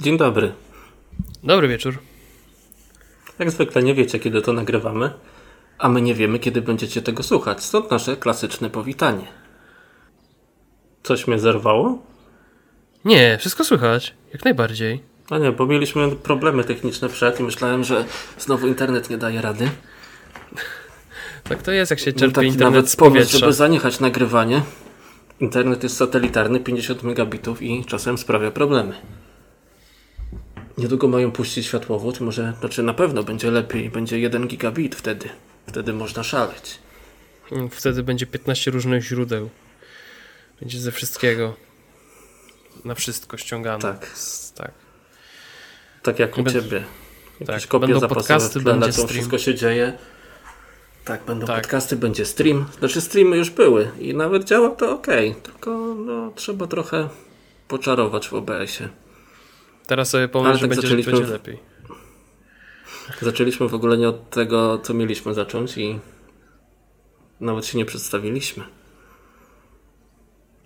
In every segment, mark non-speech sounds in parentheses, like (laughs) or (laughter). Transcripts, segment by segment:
Dzień dobry. Dobry wieczór. Jak zwykle nie wiecie, kiedy to nagrywamy, a my nie wiemy, kiedy będziecie tego słuchać. Stąd nasze klasyczne powitanie. Coś mnie zerwało? Nie, wszystko słychać. Jak najbardziej. A nie, bo mieliśmy problemy techniczne przed i myślałem, że znowu internet nie daje rady. Tak to jest, jak się Był czerpie taki internet nawet z powietrza. żeby zaniechać nagrywanie. Internet jest satelitarny, 50 megabitów i czasem sprawia problemy. Niedługo mają puścić światłowód, może, znaczy na pewno będzie lepiej, będzie 1 gigabit wtedy. Wtedy można szaleć. Mm, Wtedy będzie 15 różnych źródeł. Będzie ze wszystkiego. Na wszystko ściągane. Tak. Tak. Tak jak u Będą- Ciebie. Jakieś tak, kopie będą podcasty, będzie co stream. wszystko się dzieje. Tak, będą Tak. podcasty, będzie stream. Znaczy streamy już były i nawet działa to ok. Tylko no, trzeba trochę poczarować w OBS-ie. Teraz sobie pomyśl, Ale że tak będzie, zaczęliśmy będzie lepiej. Zaczęliśmy w ogóle nie od tego, co mieliśmy zacząć i nawet się nie przedstawiliśmy.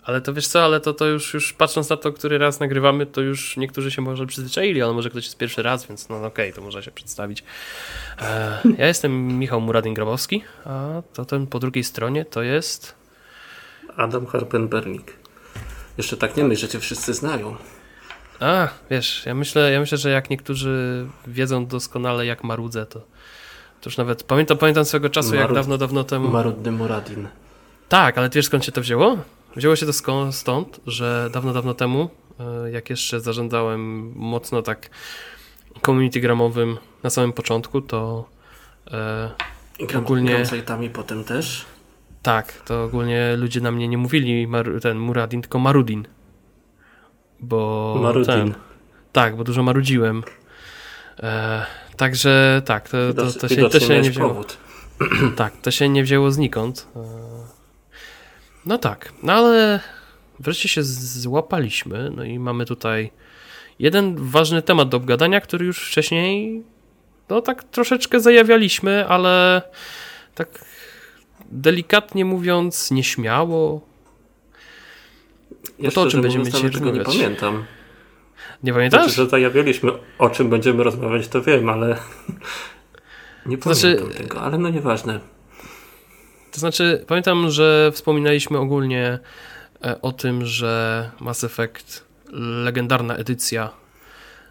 Ale to wiesz co, ale to, to już, już patrząc na to, który raz nagrywamy, to już niektórzy się może przyzwyczaili, ale może ktoś jest pierwszy raz, więc no okej, to można się przedstawić. E, ja jestem Michał Muradin-Grabowski, a to ten po drugiej stronie to jest... Adam Harpenbernik. Jeszcze tak nie myśl, że Cię wszyscy znają. A, wiesz, ja myślę, ja myślę, że jak niektórzy wiedzą doskonale jak marudzę, to, to już nawet pamiętam, pamiętam swego czasu, jak Marud- dawno, dawno temu... Marudny Muradin. Tak, ale ty wiesz skąd się to wzięło? Wzięło się to stąd, że dawno, dawno temu, e, jak jeszcze zarządzałem mocno tak community gramowym na samym początku, to e, I gram, Ogólnie- gram potem też. tak, to ogólnie ludzie na mnie nie mówili mar, ten Muradin, tylko Marudin. Bo Marudin. ten, tak, bo dużo marudziłem. E, także tak, to, to, to, się, to się nie wzięło. powód. (clears throat) Tak, to się nie wzięło znikąd. E, No tak, no ale wreszcie się złapaliśmy, no i mamy tutaj jeden ważny temat do obgadania, który już wcześniej no tak troszeczkę zajawialiśmy, ale tak delikatnie mówiąc nieśmiało. Ja to o czym będziemy dzisiaj tego nie rozmawiać? pamiętam. Nie pamiętasz? Znaczy, że zajawialiśmy o czym będziemy rozmawiać, to wiem, ale (laughs) nie Znaczy- pamiętam tego, ale no nieważne. To znaczy, pamiętam, że wspominaliśmy ogólnie e, o tym, że Mass Effect, legendarna edycja,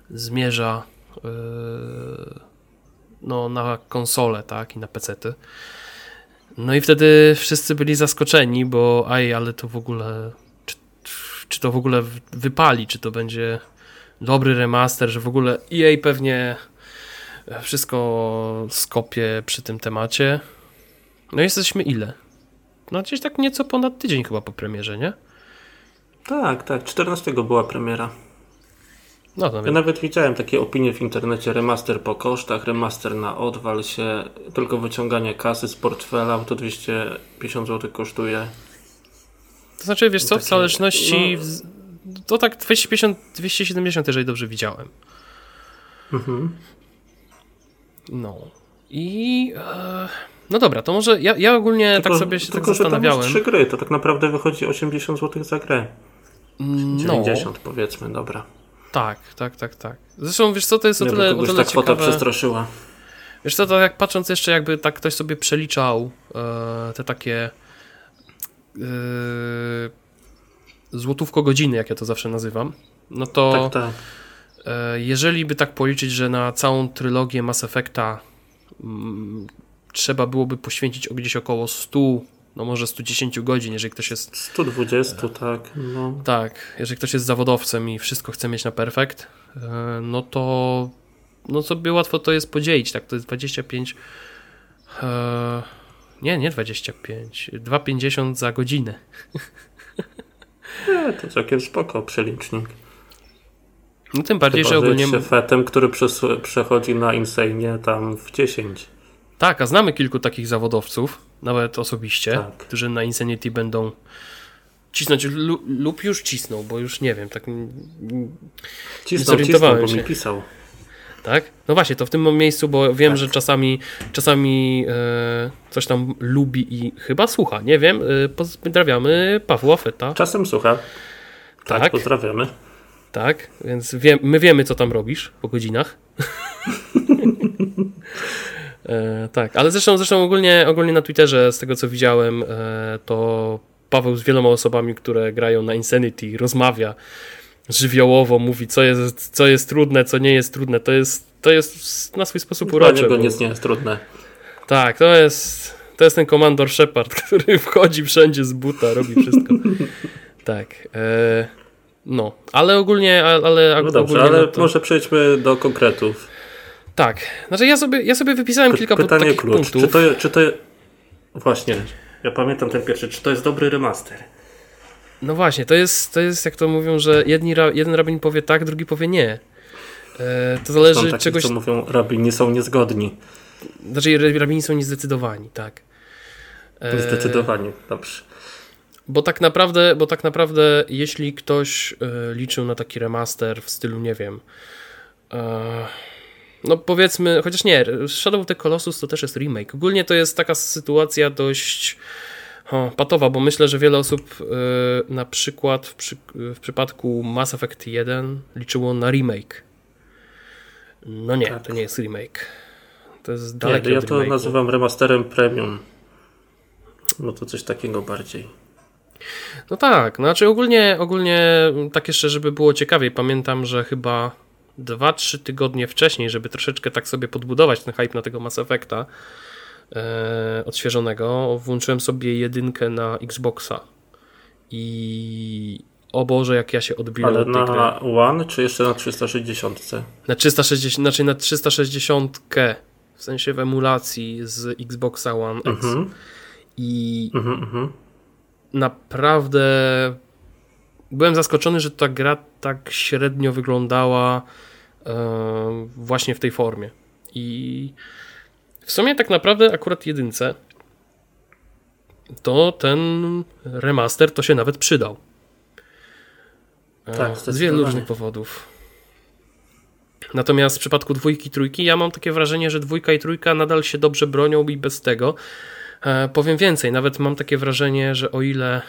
zmierza e, no, na konsole, tak, i na pecety. No i wtedy wszyscy byli zaskoczeni, bo aj, ale to w ogóle, czy, to w ogóle wypali, czy to będzie dobry remaster, że w ogóle EA pewnie wszystko skopie przy tym temacie. No jesteśmy ile? No gdzieś tak nieco ponad tydzień chyba po premierze, nie? Tak, tak, 14 była premiera. No to Ja nawet widziałem takie opinie w internecie, remaster po kosztach, remaster na odwal się, tylko wyciąganie kasy z portfela, to 250 zł kosztuje. To znaczy, wiesz co, w Takie- zależności... no- To tak 250, 270, jeżeli dobrze widziałem. Mhm. No. I... E, no dobra, to może ja, ja ogólnie tak sobie się tak tylko, że tam zastanawiałem. jest trzy gry, to tak naprawdę wychodzi 80 zł za grę. No, 90 powiedzmy, dobra. tak, tak, tak, tak. Zresztą wiesz co, to jest o tyle, o tyle ta kwota ciekawe... przestraszyła. Wiesz co, to jak patrząc jeszcze jakby tak ktoś sobie przeliczał e, te takie złotówko godziny, jak ja to zawsze nazywam, no to Tak, tak. e, jeżeli by tak policzyć, że na całą trylogię Mass Effecta mm, trzeba byłoby poświęcić gdzieś około 100, no może 110 godzin, jeżeli ktoś jest 120, tak. No. tak, jeżeli ktoś jest zawodowcem i wszystko chce mieć na perfekt, e, no to no sobie łatwo to jest podzielić, tak, to jest 25 e, nie, nie 25 2,50 za godzinę. Nie, to całkiem spoko przelicznik. No tym bardziej, Chyba, że ogólnie jest fetem, który przechodzi na Insane tam w 10. tak, a znamy kilku takich zawodowców, nawet osobiście, Tak. którzy na Insanity będą cisnąć lu- lub już cisną, bo już nie wiem, tak Cisnął, cisnął, zorientowałem bo się. mi pisał. Tak? No właśnie, to w tym miejscu, bo wiem, że czasami, czasami e, coś tam lubi i chyba słucha, nie wiem. E, pozdrawiamy Pawła Feta. Czasem słucha. Tak, Tak. pozdrawiamy. Tak, więc wie, my wiemy, co tam robisz po godzinach. (laughs) e, tak, ale zresztą, zresztą ogólnie, ogólnie na Twitterze, z tego co widziałem, e, to Paweł z wieloma osobami, które grają na Insanity, rozmawia żywiołowo, mówi, co jest, co jest trudne, co nie jest trudne. To jest, to jest na swój sposób urocze. Dla nic nie jest trudne. tak, to jest, to jest ten komandor Shepard, (laughs) który wchodzi wszędzie z buta, robi wszystko. (laughs) tak. E, no, ale ogólnie, ale, ale No dobrze, ogólnie, ale no to, może przejdźmy do konkretów. Tak, znaczy ja sobie, ja sobie wypisałem P- kilka Pytanie takich klucz. punktów. Czy to, czy to Właśnie, ja pamiętam ten pierwszy. Czy to jest dobry remaster? No właśnie, to jest, to jest jak to mówią, że jedni, jeden rabin powie tak, drugi powie nie. E, to Są zależy takich, czegoś, co mówią, rabini są niezgodni. znaczy ra- rabini są niezdecydowani, tak. E, Zdecydowanie. Dobrze. Bo tak naprawdę, bo tak naprawdę jeśli ktoś e, liczył na taki remaster w stylu, nie wiem, no powiedzmy, chociaż nie, Shadow of the Colossus to też jest remake. Ogólnie to jest taka sytuacja dość o, patowa, bo myślę, że wiele osób e, na przykład w, przy, w przypadku Mass Effect 1 liczyło na remake. No nie, Tak. to nie jest remake. To jest Nie, dalekie ja od to nazywam remasterem premium. No to coś takiego bardziej. No tak, no znaczy ogólnie, ogólnie tak jeszcze, żeby było ciekawiej, pamiętam, że chyba 2-3 tygodnie wcześniej, żeby troszeczkę tak sobie podbudować ten hype na tego Mass Effecta odświeżonego, włączyłem sobie jedynkę na Xboxa i o Boże, jak ja się odbiłem Ale od tej gry. na One czy jeszcze na 360? Na 360, znaczy na 360 w sensie w emulacji z Xboxa One X Mhm, i mhm, mhm. naprawdę byłem zaskoczony, że ta gra tak średnio wyglądała e, właśnie w tej formie. I w sumie tak naprawdę akurat jedynce to ten remaster to się nawet przydał. E, Tak, z wielu różnych powodów. Natomiast w przypadku dwójki, trójki, ja mam takie wrażenie, że dwójka i trójka nadal się dobrze bronią i bez tego. E, powiem więcej, nawet mam takie wrażenie, że o ile,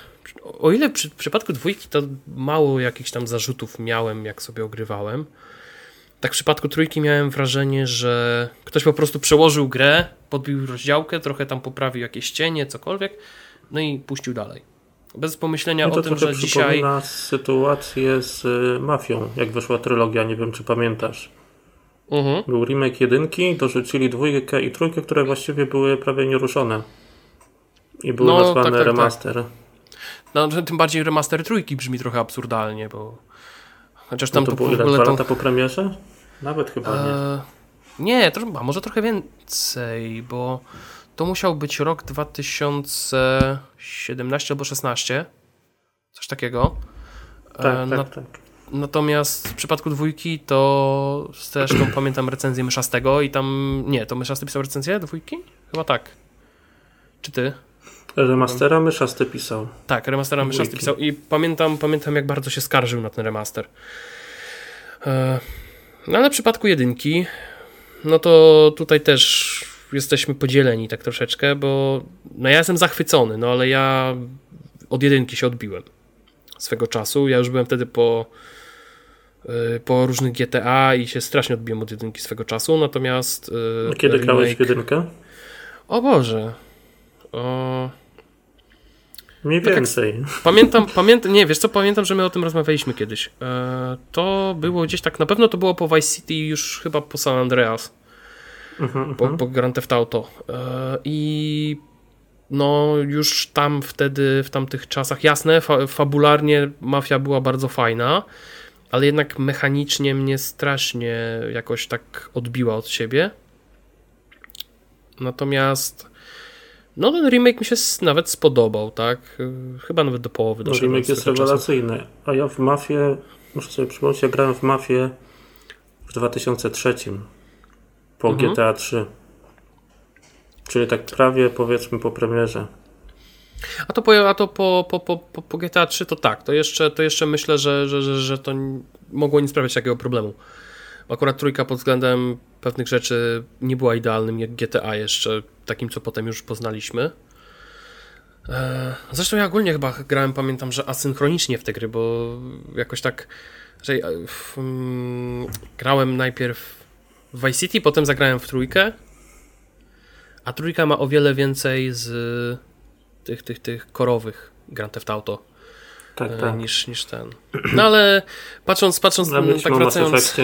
o ile przy, w przypadku dwójki to mało jakichś tam zarzutów miałem, jak sobie ogrywałem, tak w przypadku trójki miałem wrażenie, że ktoś po prostu przełożył grę, podbił rozdziałkę, trochę tam poprawił jakieś cienie, cokolwiek, no i puścił dalej. Bez pomyślenia to o tym, że dzisiaj. przypomina sytuację z y, Mafią, jak wyszła trylogia, nie wiem czy pamiętasz. Mhm. Był remake jedynki, dorzucili dwójkę i trójkę, które właściwie były prawie nieruszone. I były No, nazwane tak, tak, tak. remaster. No, że tym bardziej remaster trójki brzmi trochę absurdalnie, bo. Chociaż No tam to to, było w ogóle Dwa to. lata po premierze? Nawet chyba nie. E, nie, to, a może trochę więcej, bo to musiał być rok 2017 albo 16. Coś takiego. E, Tak, na- tak, tak. Natomiast w przypadku dwójki to zresztą (clears throat) pamiętam recenzję Myszastego i tam. Nie, to Myszasty pisał recenzję dwójki? Chyba tak. Czy ty? Remastera myszasty pisał. Tak, remastera Myszasty pisał i pamiętam, pamiętam jak bardzo się skarżył na ten remaster. E, No ale w przypadku jedynki, no to tutaj też jesteśmy podzieleni tak troszeczkę, bo no ja jestem zachwycony, no ale ja od jedynki się odbiłem swego czasu. Ja już byłem wtedy po, y, po różnych GTA i się strasznie odbiłem od jedynki swego czasu, natomiast y, A Kiedy grałeś w remake- jedynkę? O Boże. O... Mniej Tak więcej. Pamiętam, pamiętam, nie, wiesz co, pamiętam, że my o tym rozmawialiśmy kiedyś. E, to było gdzieś tak, na pewno to było po Vice City już chyba po San Andreas, Mhm, po, mhm. po Grand Theft Auto. E, I no już tam wtedy, w tamtych czasach, jasne, fa fabularnie mafia była bardzo fajna, ale jednak mechanicznie mnie strasznie jakoś tak odbiła od siebie. Natomiast no ten remake mi się nawet spodobał, tak? Chyba nawet do połowy No, remake jest swego czasu. rewelacyjny. A ja w Mafię, muszę sobie przypomnieć, ja grałem w Mafię w 2003 po Mhm. GTA 3. Czyli tak prawie powiedzmy po premierze. A to po, a to po, po, po, po, GTA 3 to tak, to jeszcze, to jeszcze myślę, że, że, że, że to mogło nie sprawiać takiego problemu. Akurat trójka pod względem pewnych rzeczy nie była idealnym jak GTA jeszcze, takim co potem już poznaliśmy. E, Zresztą ja ogólnie chyba grałem, pamiętam, że asynchronicznie w te gry, bo jakoś tak Czyli, e, mm, grałem najpierw w Vice City, potem zagrałem w trójkę, a trójka ma o wiele więcej z tych, tych, tych korowych Grand Theft Auto Tak, e, tak. niż, niż ten. No ale patrząc, patrząc Na myśl tak wracając.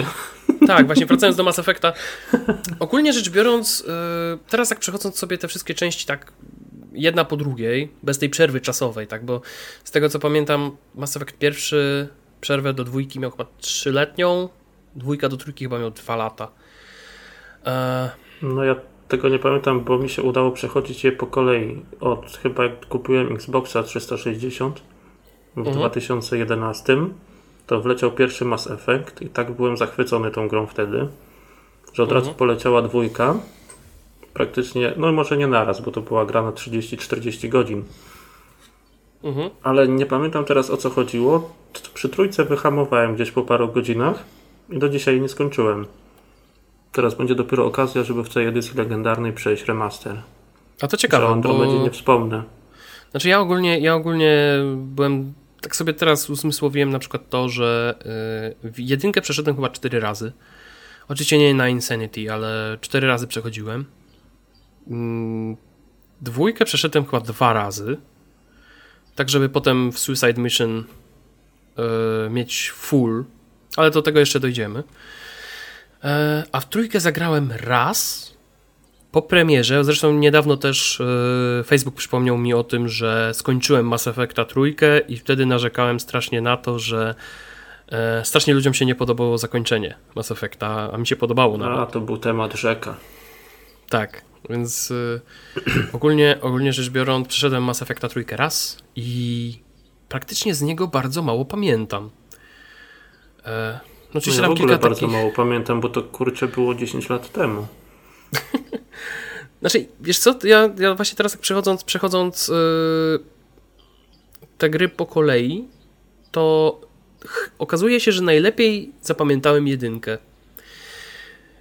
Tak, właśnie wracając do Mass Effecta, ogólnie rzecz biorąc, e, teraz jak przechodząc sobie te wszystkie części tak jedna po drugiej, bez tej przerwy czasowej, tak, bo z tego co pamiętam, Mass Effect pierwszy przerwę do dwójki miał chyba trzyletnią, dwójka do trójki chyba miał dwa lata. E, No ja tego nie pamiętam, bo mi się udało przechodzić je po kolei. Od chyba jak kupiłem Xboxa 360 w Mhm. 2011, to wleciał pierwszy Mass Effect i tak byłem zachwycony tą grą wtedy, że od Mhm. razu poleciała dwójka. Praktycznie, no może nie naraz, bo to była gra na 30-40 godzin. mhm. Ale nie pamiętam teraz o co chodziło. Przy trójce wyhamowałem gdzieś po paru godzinach i do dzisiaj nie skończyłem. Teraz będzie dopiero okazja, żeby w tej edycji legendarnej przejść remaster. A to Że ciekawe, o Andromedzie bo... nie wspomnę. Znaczy ja ogólnie, ja ogólnie byłem, tak sobie teraz uzmysłowiłem na przykład to, że w jedynkę przeszedłem chyba cztery razy. Oczywiście nie na Insanity, ale cztery razy przechodziłem. Mm, dwójkę przeszedłem chyba dwa razy. Tak, żeby potem w Suicide Mission yy, mieć full, ale do tego jeszcze dojdziemy. E, a w trójkę zagrałem raz po premierze. Zresztą niedawno też e, Facebook przypomniał mi o tym, że skończyłem Mass Effecta trójkę i wtedy narzekałem strasznie na to, że e, strasznie ludziom się nie podobało zakończenie Mass Effecta, a mi się podobało nawet. A, to był temat rzeka. Tak, więc y, (clears throat) ogólnie, ogólnie rzecz biorąc, przeszedłem Mass Effecta trójkę raz i praktycznie z niego bardzo mało pamiętam. E, no No oczywiście ja w ogóle bardzo takich... mało pamiętam, bo to kurczę było 10 lat temu. (laughs) Znaczy, wiesz co, ja, ja właśnie teraz tak przechodząc, przechodząc yy, te gry po kolei, to okazuje się, że najlepiej zapamiętałem jedynkę.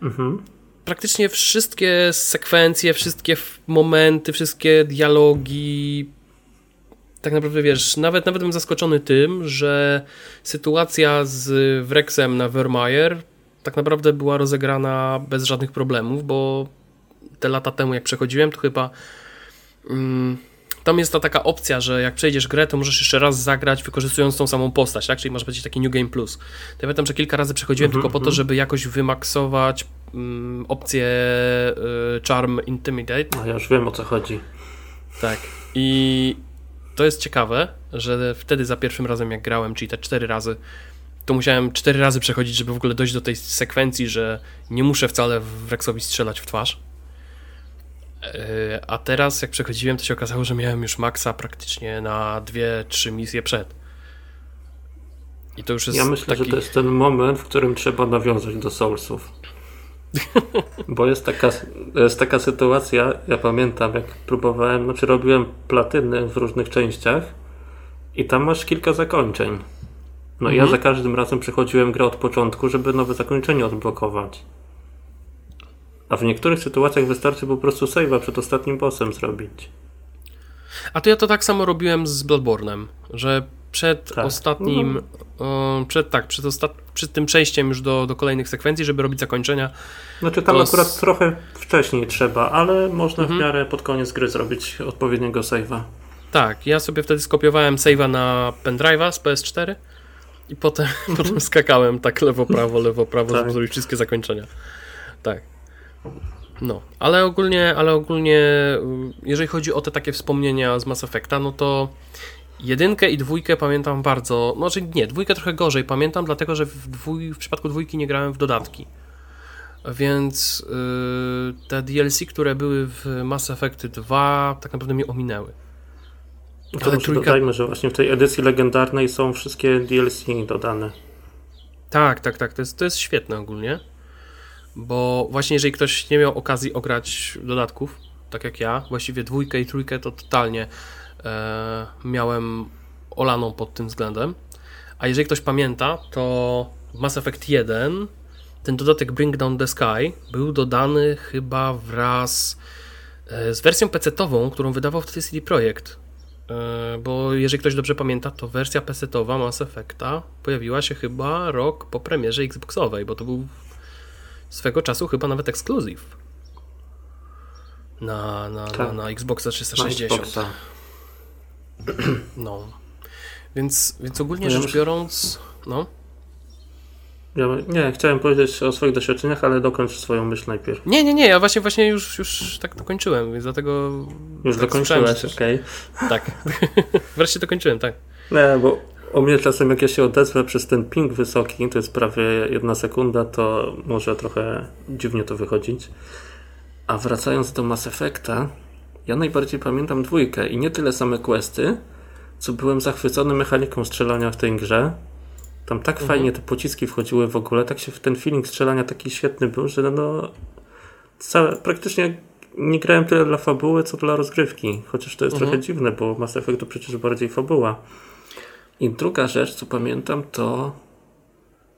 Mhm. Praktycznie wszystkie sekwencje, wszystkie momenty, wszystkie dialogi. Tak naprawdę wiesz, nawet, nawet byłem zaskoczony tym, że sytuacja z Wrexem na Vermeer tak naprawdę była rozegrana bez żadnych problemów, bo te lata temu jak przechodziłem, to chyba mm, tam jest ta taka opcja, że jak przejdziesz grę, to możesz jeszcze raz zagrać wykorzystując tą samą postać, tak? Czyli może być taki New Game Plus. To ja pamiętam, że kilka razy przechodziłem Mhm, tylko po to, mhm. żeby jakoś wymaksować mm, opcję y, Charm Intimidate. A ja już wiem o co chodzi. Tak. I to jest ciekawe, że wtedy za pierwszym razem jak grałem, czyli te cztery razy, to musiałem cztery razy przechodzić, żeby w ogóle dojść do tej sekwencji, że nie muszę wcale Rexowi strzelać w twarz. Yy, A teraz jak przechodziłem, to się okazało, że miałem już maksa praktycznie na dwie, trzy misje przed. I to już jest Ja myślę, taki... że to jest ten moment, w którym trzeba nawiązać do Soulsów. (laughs) Bo jest taka, jest taka sytuacja, ja pamiętam, jak próbowałem, znaczy robiłem platyny w różnych częściach i tam masz kilka zakończeń. No i ja Mhm. za każdym razem przechodziłem grę od początku, żeby nowe zakończenie odblokować. A w niektórych sytuacjach wystarczy po prostu save'a przed ostatnim bossem zrobić. A to ja to tak samo robiłem z Bloodborne'em, że przed Tak. ostatnim, o, przed tak, przed, ostat... przed tym przejściem już do, do kolejnych sekwencji, żeby robić zakończenia, Znaczy tam To akurat trochę wcześniej trzeba, ale można Mhm. w miarę pod koniec gry zrobić odpowiedniego save'a. Tak, ja sobie wtedy skopiowałem save'a na pendrive'a z PS4 i potem, (laughs) potem skakałem tak lewo, prawo, lewo, prawo, Tak. żeby zrobić wszystkie zakończenia. Tak. No, ale ogólnie, ale ogólnie, y, jeżeli chodzi o te takie wspomnienia z Mass Effecta, no to jedynkę i dwójkę pamiętam bardzo, może nie, dwójkę trochę gorzej pamiętam, dlatego że w, dwój, w przypadku dwójki nie grałem w dodatki. Więc y, te DLC, które były w Mass Effect 2 tak naprawdę mnie ominęły. To Ale może trójka- dodajmy, że właśnie w tej edycji legendarnej są wszystkie DLC dodane. Tak, tak, tak. To jest, to jest świetne ogólnie. Bo właśnie jeżeli ktoś nie miał okazji ograć dodatków, tak jak ja, właściwie dwójkę i trójkę to totalnie e, miałem olaną pod tym względem. A jeżeli ktoś pamięta, to w Mass Effect 1 ten dodatek Bring Down the Sky był dodany chyba wraz e, z wersją PC-tową, którą wydawał wtedy CD Projekt. E, bo jeżeli ktoś dobrze pamięta, to wersja PC-towa Mass Effecta pojawiła się chyba rok po premierze Xboxowej, bo to był swego czasu chyba nawet ekskluzyw na, na, tak. na, na Xboxa 360. Na Xboxa. No. Więc, więc ogólnie rzecz biorąc, no. Ja, nie, chciałem powiedzieć o swoich doświadczeniach, ale dokończ swoją myśl najpierw. Nie, nie, nie, ja właśnie właśnie już, już tak dokończyłem, więc dlatego... Już tak dokończyłeś, okej. Okay. Tak, (laughs) wreszcie dokończyłem, tak. Nie, bo o mnie czasem jak ja się odezwę przez ten ping wysoki, to jest prawie jedna sekunda, to może trochę dziwnie to wychodzić. A wracając do Mass Effecta, ja najbardziej pamiętam dwójkę i nie tyle same questy, co byłem zachwycony mechaniką strzelania w tej grze. Tam tak mhm. fajnie te pociski wchodziły w ogóle, tak się w ten feeling strzelania taki świetny był, że no całe, praktycznie nie grałem tyle dla fabuły, co dla rozgrywki. Chociaż to jest mhm. trochę dziwne, bo Mass Effect to przecież bardziej fabuła. I druga rzecz, co pamiętam, to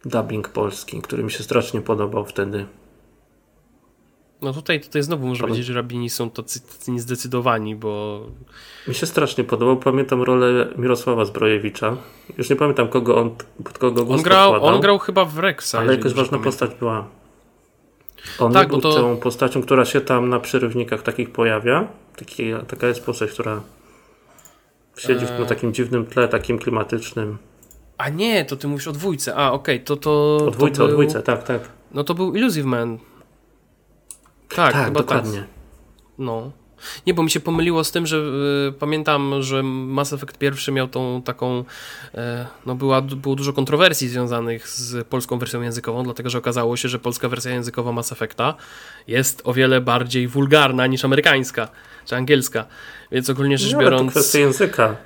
dubbing polski, który mi się strasznie podobał wtedy. No tutaj, tutaj znowu można powiedzieć, że rabini są tacy, tacy niezdecydowani, bo... Mi się strasznie podobał. Pamiętam rolę Mirosława Zbrojewicza. Już nie pamiętam, kogo on, pod kogo on grał, on grał chyba w Rexa. Ale jakaś ważna pamiętam. postać była. On tak, był to... tą postacią, która się tam na przerywnikach takich pojawia. Taki, taka jest postać, która siedzi eee... na takim dziwnym tle, takim klimatycznym. A nie, to ty mówisz o dwójce. A, okej, okay, to to... O dwójce, to był... o dwójce, tak, tak. No to był Illusive Man. Tak, tak chyba dokładnie. Tak. No. Nie, bo mi się pomyliło z tym, że y, pamiętam, że Mass Effect pierwszy miał tą taką, y, no była, było dużo kontrowersji związanych z polską wersją językową, dlatego że okazało się, że polska wersja językowa Mass Effecta jest o wiele bardziej wulgarna niż amerykańska, czy angielska, więc ogólnie rzecz no, biorąc... to kwestia języka.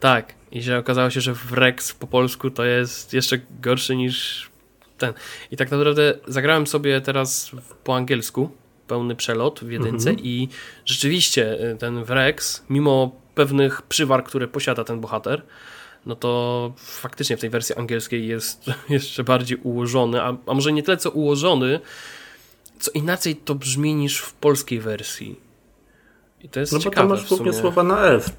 Tak, i że okazało się, że w Rex po polsku to jest jeszcze gorszy niż ten. I tak naprawdę zagrałem sobie teraz po angielsku, pełny przelot w jedynce mhm. i rzeczywiście y, ten Wrex, mimo pewnych przywar, które posiada ten bohater, no to faktycznie w tej wersji angielskiej jest (laughs) jeszcze bardziej ułożony, a, a może nie tyle co ułożony, co inaczej to brzmi niż w polskiej wersji. I to jest no ciekawe. No bo tam masz głównie słowa na F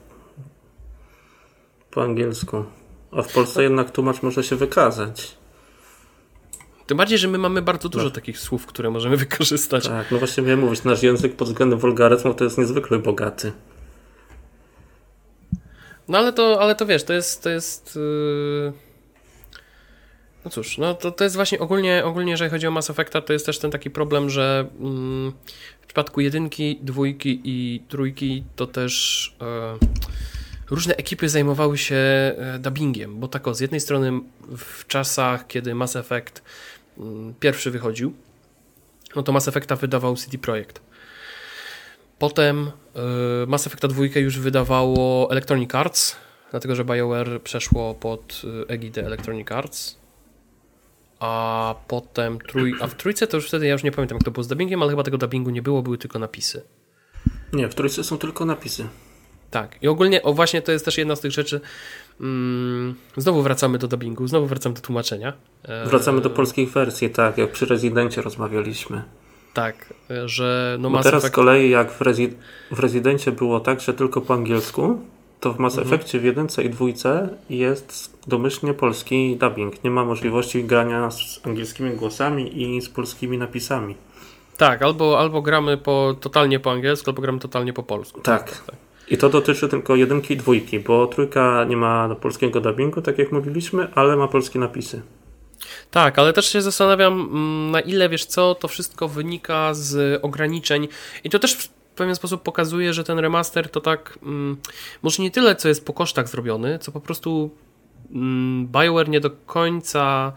po angielsku. A w Polsce jednak tłumacz może się wykazać. Tym bardziej, że my mamy bardzo dużo no. takich słów, które możemy (laughs) wykorzystać. Tak, no właśnie miałem mówić, nasz język pod względem wulgaryzmu to jest niezwykle bogaty. No ale to, ale to wiesz, to jest, to jest yy... no cóż, no to, to jest właśnie ogólnie, ogólnie, jeżeli chodzi o Mass Effecta, to jest też ten taki problem, że mm, w przypadku jedynki, dwójki i trójki to też yy, różne ekipy zajmowały się yy, dubbingiem, bo tak o, z jednej strony w czasach, kiedy Mass Effect pierwszy wychodził, no to Mass Effecta wydawał CD Projekt. Potem y, Mass Effecta 2 już wydawało Electronic Arts, dlatego że BioWare przeszło pod y, egidę Electronic Arts. A potem trój... a w trójce to już wtedy ja już nie pamiętam, jak to było z dubbingiem, ale chyba tego dubbingu nie było, były tylko napisy. Nie, w trójce są tylko napisy. Tak. I ogólnie, o właśnie to jest też jedna z tych rzeczy. Mm, znowu wracamy do dubbingu, znowu wracamy do tłumaczenia. E, wracamy do polskich wersji, tak, jak przy Rezydencie rozmawialiśmy. Tak, e, że no Bo teraz Effect... z kolei jak w, Rezi w Rezydencie było tak, że tylko po angielsku, to w Mass mhm. Effectie w jedynce i dwójce jest domyślnie polski dubbing. Nie ma możliwości grania z angielskimi głosami i z polskimi napisami. Tak, albo, albo gramy po, totalnie po angielsku, albo gramy totalnie po polsku. Tak. tak, tak. I to dotyczy tylko jedynki i dwójki, bo trójka nie ma polskiego dubbingu, tak jak mówiliśmy, ale ma polskie napisy. Tak, ale też się zastanawiam, mm, na ile wiesz co, to wszystko wynika z ograniczeń. I to też w pewien sposób pokazuje, że ten remaster to tak, mm, może nie tyle, co jest po kosztach zrobiony, co po prostu mm, BioWare nie do końca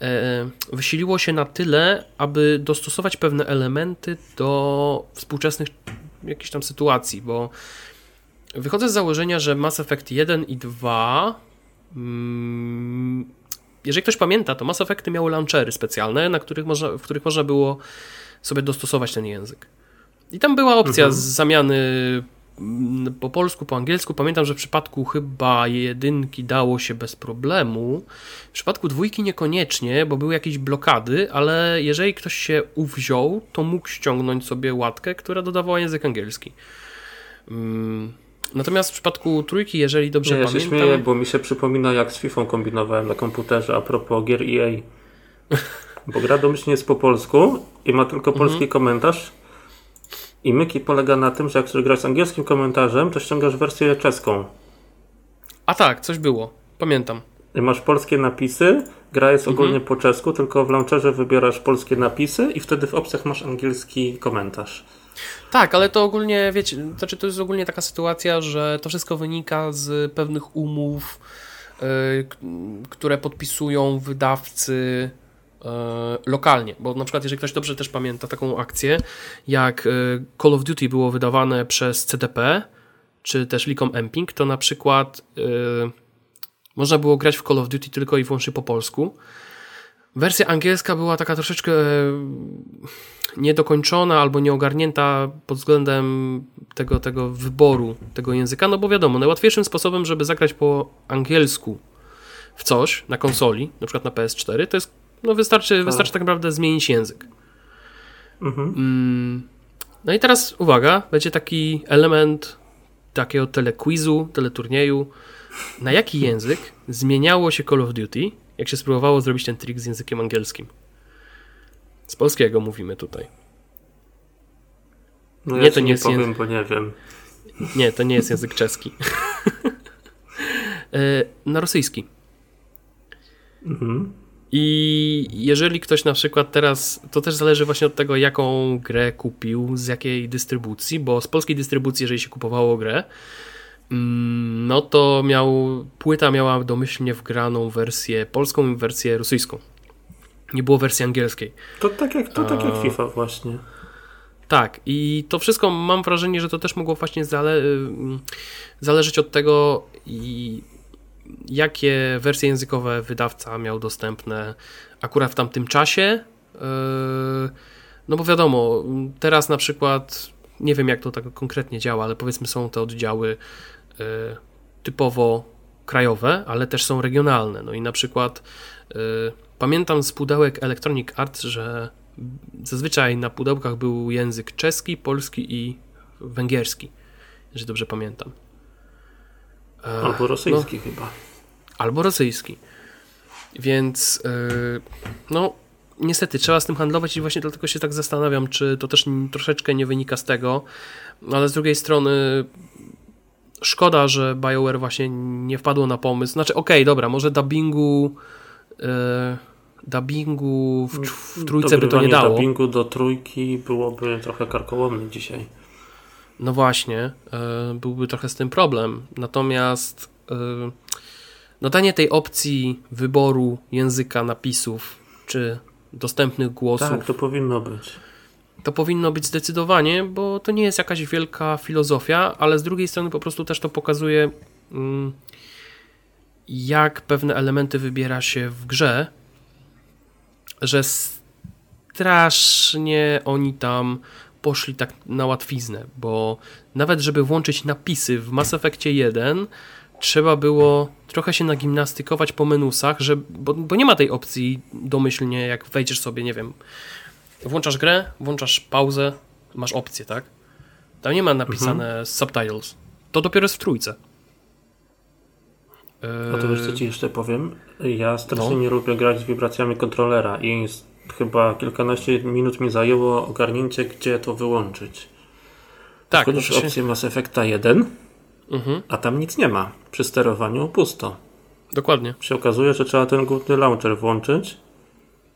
e, wysiliło się na tyle, aby dostosować pewne elementy do współczesnych jakichś tam sytuacji, bo Wychodzę z założenia, że Mass Effect 1 i 2 mm, jeżeli ktoś pamięta, to Mass Effecty miały launchery specjalne, na których można, w których można było sobie dostosować ten język. I tam była opcja mhm. zamiany mm, po polsku, po angielsku. Pamiętam, że w przypadku chyba jedynki dało się bez problemu. W przypadku dwójki niekoniecznie, bo były jakieś blokady, ale jeżeli ktoś się uwziął, to mógł ściągnąć sobie łatkę, która dodawała język angielski. Mm, Natomiast w przypadku trójki, jeżeli dobrze Nie, ja pamiętam... się śmieję, bo mi się przypomina jak z FIFA kombinowałem na komputerze a propos gier EA. (laughs) Bo gra domyślnie jest po polsku i ma tylko polski Mhm. komentarz. I myki polega na tym, że jak chcesz grać z angielskim komentarzem, to ściągasz wersję czeską. A tak, coś było. Pamiętam. I masz polskie napisy, gra jest Mhm. ogólnie po czesku, tylko w launcherze wybierasz polskie napisy i wtedy w opcjach masz angielski komentarz. Tak, ale to ogólnie, wiecie, znaczy to jest ogólnie taka sytuacja, że to wszystko wynika z pewnych umów, k- które podpisują wydawcy yy, lokalnie, bo na przykład jeżeli ktoś dobrze też pamięta taką akcję, jak yy, Call of Duty było wydawane przez CDP, czy też Licom Emping, to na przykład można było grać w Call of Duty tylko i wyłącznie po polsku. Wersja angielska była taka troszeczkę niedokończona albo nieogarnięta pod względem tego, tego wyboru tego języka, no bo wiadomo, najłatwiejszym sposobem, żeby zagrać po angielsku w coś na konsoli, na przykład na PS4, to jest, no wystarczy, wystarczy tak naprawdę zmienić język. Mhm. Mm, No i teraz uwaga, będzie taki element takiego telequizu, teleturnieju. Na jaki język zmieniało się Call of Duty, jak się spróbowało zrobić ten trik z językiem angielskim? Z polskiego mówimy tutaj. No Nie, ja to nie nie jest powiem, język- bo nie wiem. Nie, to nie jest język czeski. (laughs) E, na rosyjski. Mhm. I jeżeli ktoś na przykład teraz, to też zależy właśnie od tego, jaką grę kupił, z jakiej dystrybucji, bo z polskiej dystrybucji, jeżeli się kupowało grę, no to miał, płyta miała domyślnie wgraną wersję polską i wersję rosyjską. Nie było wersji angielskiej. To tak jak, to tak jak A. FIFA właśnie. Tak, i to wszystko mam wrażenie, że to też mogło właśnie zale ym, zależeć od tego, jakie wersje językowe wydawca miał dostępne akurat w tamtym czasie. Yy, No bo wiadomo, teraz na przykład nie wiem jak to tak konkretnie działa, ale powiedzmy są te oddziały typowo krajowe, ale też są regionalne. No i na przykład yy, pamiętam z pudełek Electronic Arts, że zazwyczaj na pudełkach był język czeski, polski i węgierski, jeżeli dobrze pamiętam. E, Albo rosyjski chyba. albo rosyjski. Więc yy, no niestety trzeba z tym handlować i właśnie dlatego się tak zastanawiam, czy to też troszeczkę nie wynika z tego, no ale z drugiej strony szkoda, że BioWare właśnie nie wpadło na pomysł. Znaczy okej, dobra, może dubbingu yy, dubbingu w, w trójce by to nie dało. dubbingu do trójki byłoby trochę karkołomne dzisiaj. No właśnie, e, byłby trochę z tym problem. Natomiast e, no danie tej opcji wyboru języka napisów czy dostępnych głosów Tak, to powinno być. To powinno być zdecydowanie, bo to nie jest jakaś wielka filozofia, ale z drugiej strony po prostu też to pokazuje, mm, jak pewne elementy wybiera się w grze, że strasznie oni tam poszli tak na łatwiznę, bo nawet żeby włączyć napisy w Mass Effectie 1, trzeba było trochę się nagimnastykować po menusach, że, bo, bo nie ma tej opcji domyślnie, jak wejdziesz sobie, nie wiem, włączasz grę, włączasz pauzę, masz opcję, tak? Tam nie ma napisane subtitles. To dopiero jest w trójce. A to wiesz co ci jeszcze powiem? Ja strasznie No. nie lubię grać z wibracjami kontrolera i chyba kilkanaście minut mi zajęło ogarnięcie, gdzie to wyłączyć. tak, Wchodzisz no się- opcję Mass Effecta 1, mhm, a tam nic nie ma. Przy sterowaniu pusto. dokładnie. Się okazuje, że trzeba ten główny launcher włączyć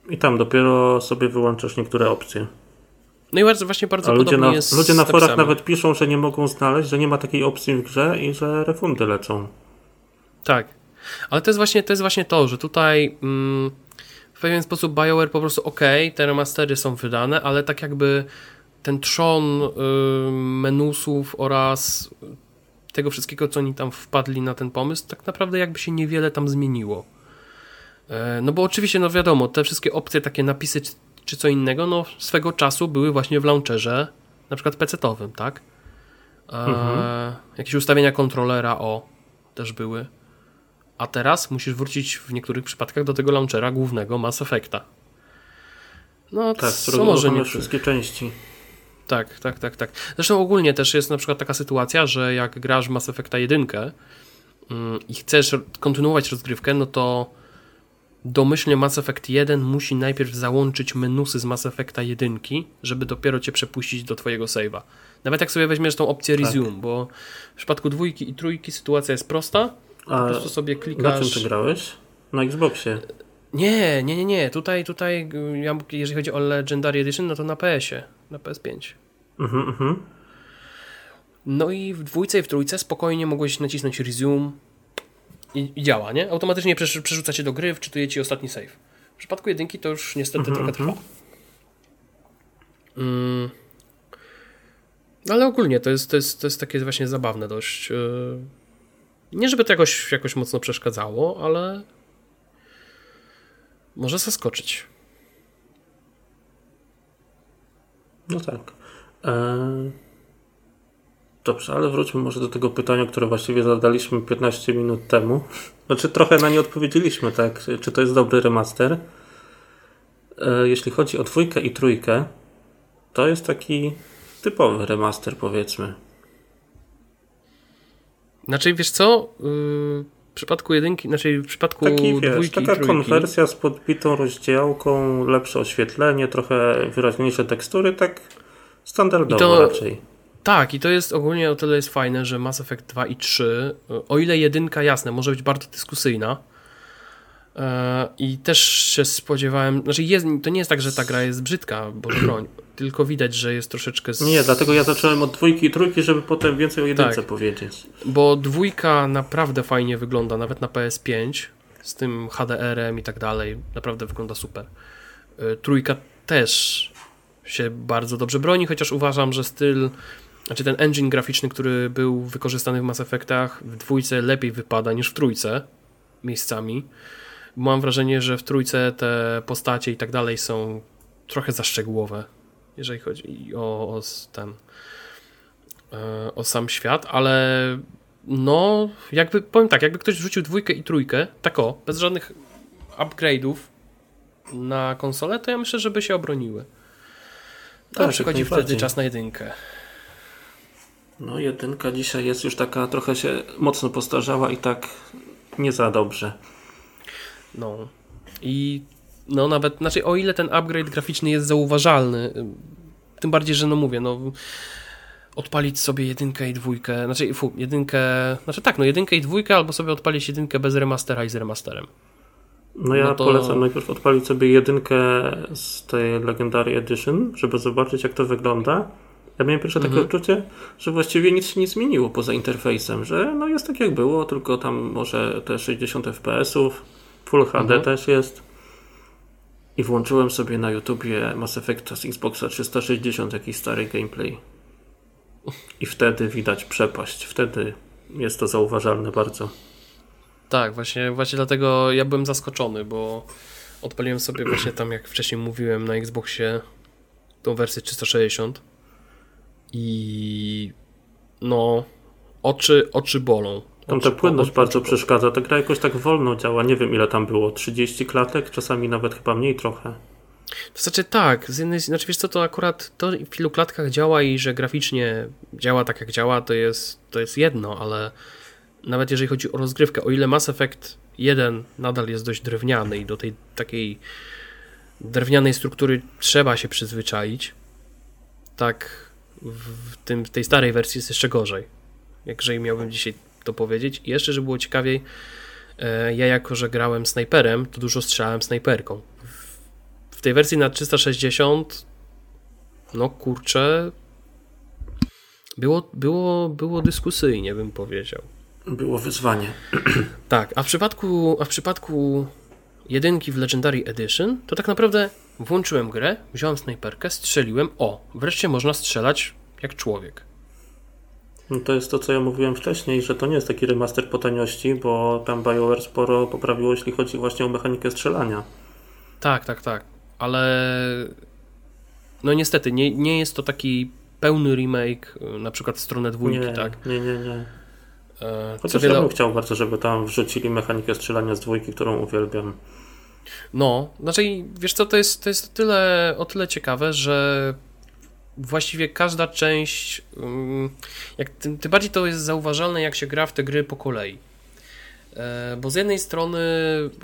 i tam dopiero sobie wyłączasz niektóre opcje. No i bardzo, właśnie bardzo A ludzie podobnie na, jest ludzie na forach nawet piszą, że nie mogą znaleźć, że nie ma takiej opcji w grze i że refundy lecą. Tak. Ale to jest właśnie to, jest właśnie to że tutaj mm, w pewien sposób BioWare po prostu ok, te remastery są wydane, ale tak jakby ten trzon y, menusów oraz tego wszystkiego, co oni tam wpadli na ten pomysł, tak naprawdę jakby się niewiele tam zmieniło. E, No bo oczywiście, no wiadomo, te wszystkie opcje, takie napisy czy, co innego, no swego czasu były właśnie w launcherze, na przykład PC-towym, tak? E, Jakieś ustawienia kontrolera, o, też były. A teraz musisz wrócić w niektórych przypadkach do tego launchera głównego Mass Effecta. No, Tak, co może nie... wszystkie części. Tak, tak, tak, tak. Zresztą ogólnie też jest na przykład taka sytuacja, że jak grasz Mass Effecta 1 mm, i chcesz kontynuować rozgrywkę, no to domyślnie Mass Effect 1 musi najpierw załączyć menusy z Mass Effecta 1, żeby dopiero cię przepuścić do twojego save'a. Nawet jak sobie weźmiesz tą opcję tak. resume, bo w przypadku dwójki i trójki sytuacja jest prosta, A po prostu sobie klikasz... Na czym ty grałeś? Na Xboxie? Nie, nie, nie, nie. Tutaj, tutaj, ja, jeżeli chodzi o Legendary Edition, no to na PS-ie, na PS5. Mhm, mhm. No i w dwójce i w trójce spokojnie mogłeś nacisnąć resume i, i działa, nie? Automatycznie przerzuca cię do gry, wczytuje ci ostatni save. W przypadku jedynki to już niestety mhm, trochę mhm. trwa. Mm. Ale ogólnie to jest, to, jest, to jest takie właśnie zabawne dość. Yy... Nie żeby to jakoś, jakoś mocno przeszkadzało, ale może zaskoczyć. No tak. Eee... Dobrze, ale wróćmy może do tego pytania, które właściwie zadaliśmy 15 minut temu. Znaczy trochę na nie odpowiedzieliśmy, tak? Czy to jest dobry remaster? Eee, jeśli chodzi o dwójkę i trójkę, to jest taki typowy remaster, powiedzmy. Znaczy, wiesz co? Yy, w przypadku jedynki, znaczy w przypadku Taki, wiesz, dwójki taka trójki. konwersja z podbitą rozdziałką, lepsze oświetlenie, trochę wyraźniejsze tekstury, tak standardowo to, raczej. Tak, i to jest ogólnie o tyle jest fajne, że Mass Effect 2 i 3, o ile jedynka, jasne, może być bardzo dyskusyjna, e, i też się spodziewałem, znaczy jest, to nie jest tak, że ta gra jest brzydka, bo (clears throat) broń, tylko widać, że jest troszeczkę... Z... Nie, dlatego ja zacząłem od dwójki i trójki, żeby potem więcej o jedynce tak, powiedzieć. Bo dwójka naprawdę fajnie wygląda, nawet na PS5, z tym HDR-em i tak dalej, naprawdę wygląda super. E, trójka też się bardzo dobrze broni, chociaż uważam, że styl, znaczy ten engine graficzny, który był wykorzystany w Mass Effectach, w dwójce lepiej wypada niż w trójce miejscami. Mam wrażenie, że w trójce te postacie i tak dalej są trochę za szczegółowe jeżeli chodzi o, o ten e, o sam świat, ale no, jakby, powiem tak, jakby ktoś wrzucił dwójkę i trójkę, tak o, bez żadnych upgrade'ów na konsolę, to ja myślę, żeby się obroniły. Tak, przychodzi wtedy czas na jedynkę. No, jedynka dzisiaj jest już taka trochę się mocno postarzała i tak nie za dobrze. No. I no nawet, znaczy o ile ten upgrade graficzny jest zauważalny, tym bardziej, że no mówię, no odpalić sobie jedynkę i dwójkę, znaczy fu, jedynkę, znaczy tak, no jedynkę i dwójkę, albo sobie odpalić jedynkę bez remastera i z remasterem. No ja no to... polecam najpierw odpalić sobie jedynkę z tej Legendary Edition, żeby zobaczyć jak to wygląda. Ja miałem pierwsze takie mhm. odczucie, że właściwie nic się nie zmieniło poza interfejsem, że no jest tak jak było, tylko tam może te 60 fps-ów, Full HD mhm. też jest. I włączyłem sobie na YouTubie Mass Effecta z Xboxa 360 jakiś stary gameplay. I wtedy widać przepaść. Wtedy jest to zauważalne bardzo. Tak, właśnie, właśnie dlatego ja byłem zaskoczony, bo odpaliłem sobie właśnie tam, jak wcześniej mówiłem, na Xboxie tą wersję 360 i no oczy, oczy bolą. Tam ta płynność bardzo przeszkadza. Ta gra jakoś tak wolno działa. Nie wiem ile tam było. 30 klatek, czasami nawet chyba mniej trochę. To znaczy tak, z jednej, znaczy wiesz co, to akurat to w ilu klatkach działa i że graficznie działa tak jak działa, to jest, to jest jedno, ale nawet jeżeli chodzi o rozgrywkę, o ile Mass Effect 1 nadal jest dość drewniany i do tej takiej drewnianej struktury trzeba się przyzwyczaić, tak w, tym, w tej starej wersji jest jeszcze gorzej. Jak jeżeli miałbym dzisiaj to powiedzieć. I jeszcze, żeby było ciekawiej, e, ja jako, że grałem snajperem, to dużo strzelałem snajperką. W tej wersji na 360 no kurczę było, było, było dyskusyjnie, bym powiedział. Było wyzwanie. Tak, a w przypadku, a w przypadku jedynki w Legendary Edition, to tak naprawdę włączyłem grę, wziąłem snajperkę, strzeliłem, o, wreszcie można strzelać jak człowiek. No to jest to, co ja mówiłem wcześniej, że to nie jest taki remaster po taniości, bo tam BioWare sporo poprawiło, jeśli chodzi właśnie o mechanikę strzelania. Tak, tak, tak. Ale no niestety, nie, nie jest to taki pełny remake, na przykład w stronę dwójki, nie, tak? Nie, nie, nie. E, Chociaż wiele... ja bym chciał bardzo, żeby tam wrzucili mechanikę strzelania z dwójki, którą uwielbiam. No, znaczy wiesz co, to jest, to jest o, tyle, o tyle ciekawe, że właściwie każda część, mm, jak tym, tym bardziej to jest zauważalne, jak się gra w te gry po kolei. E, bo z jednej strony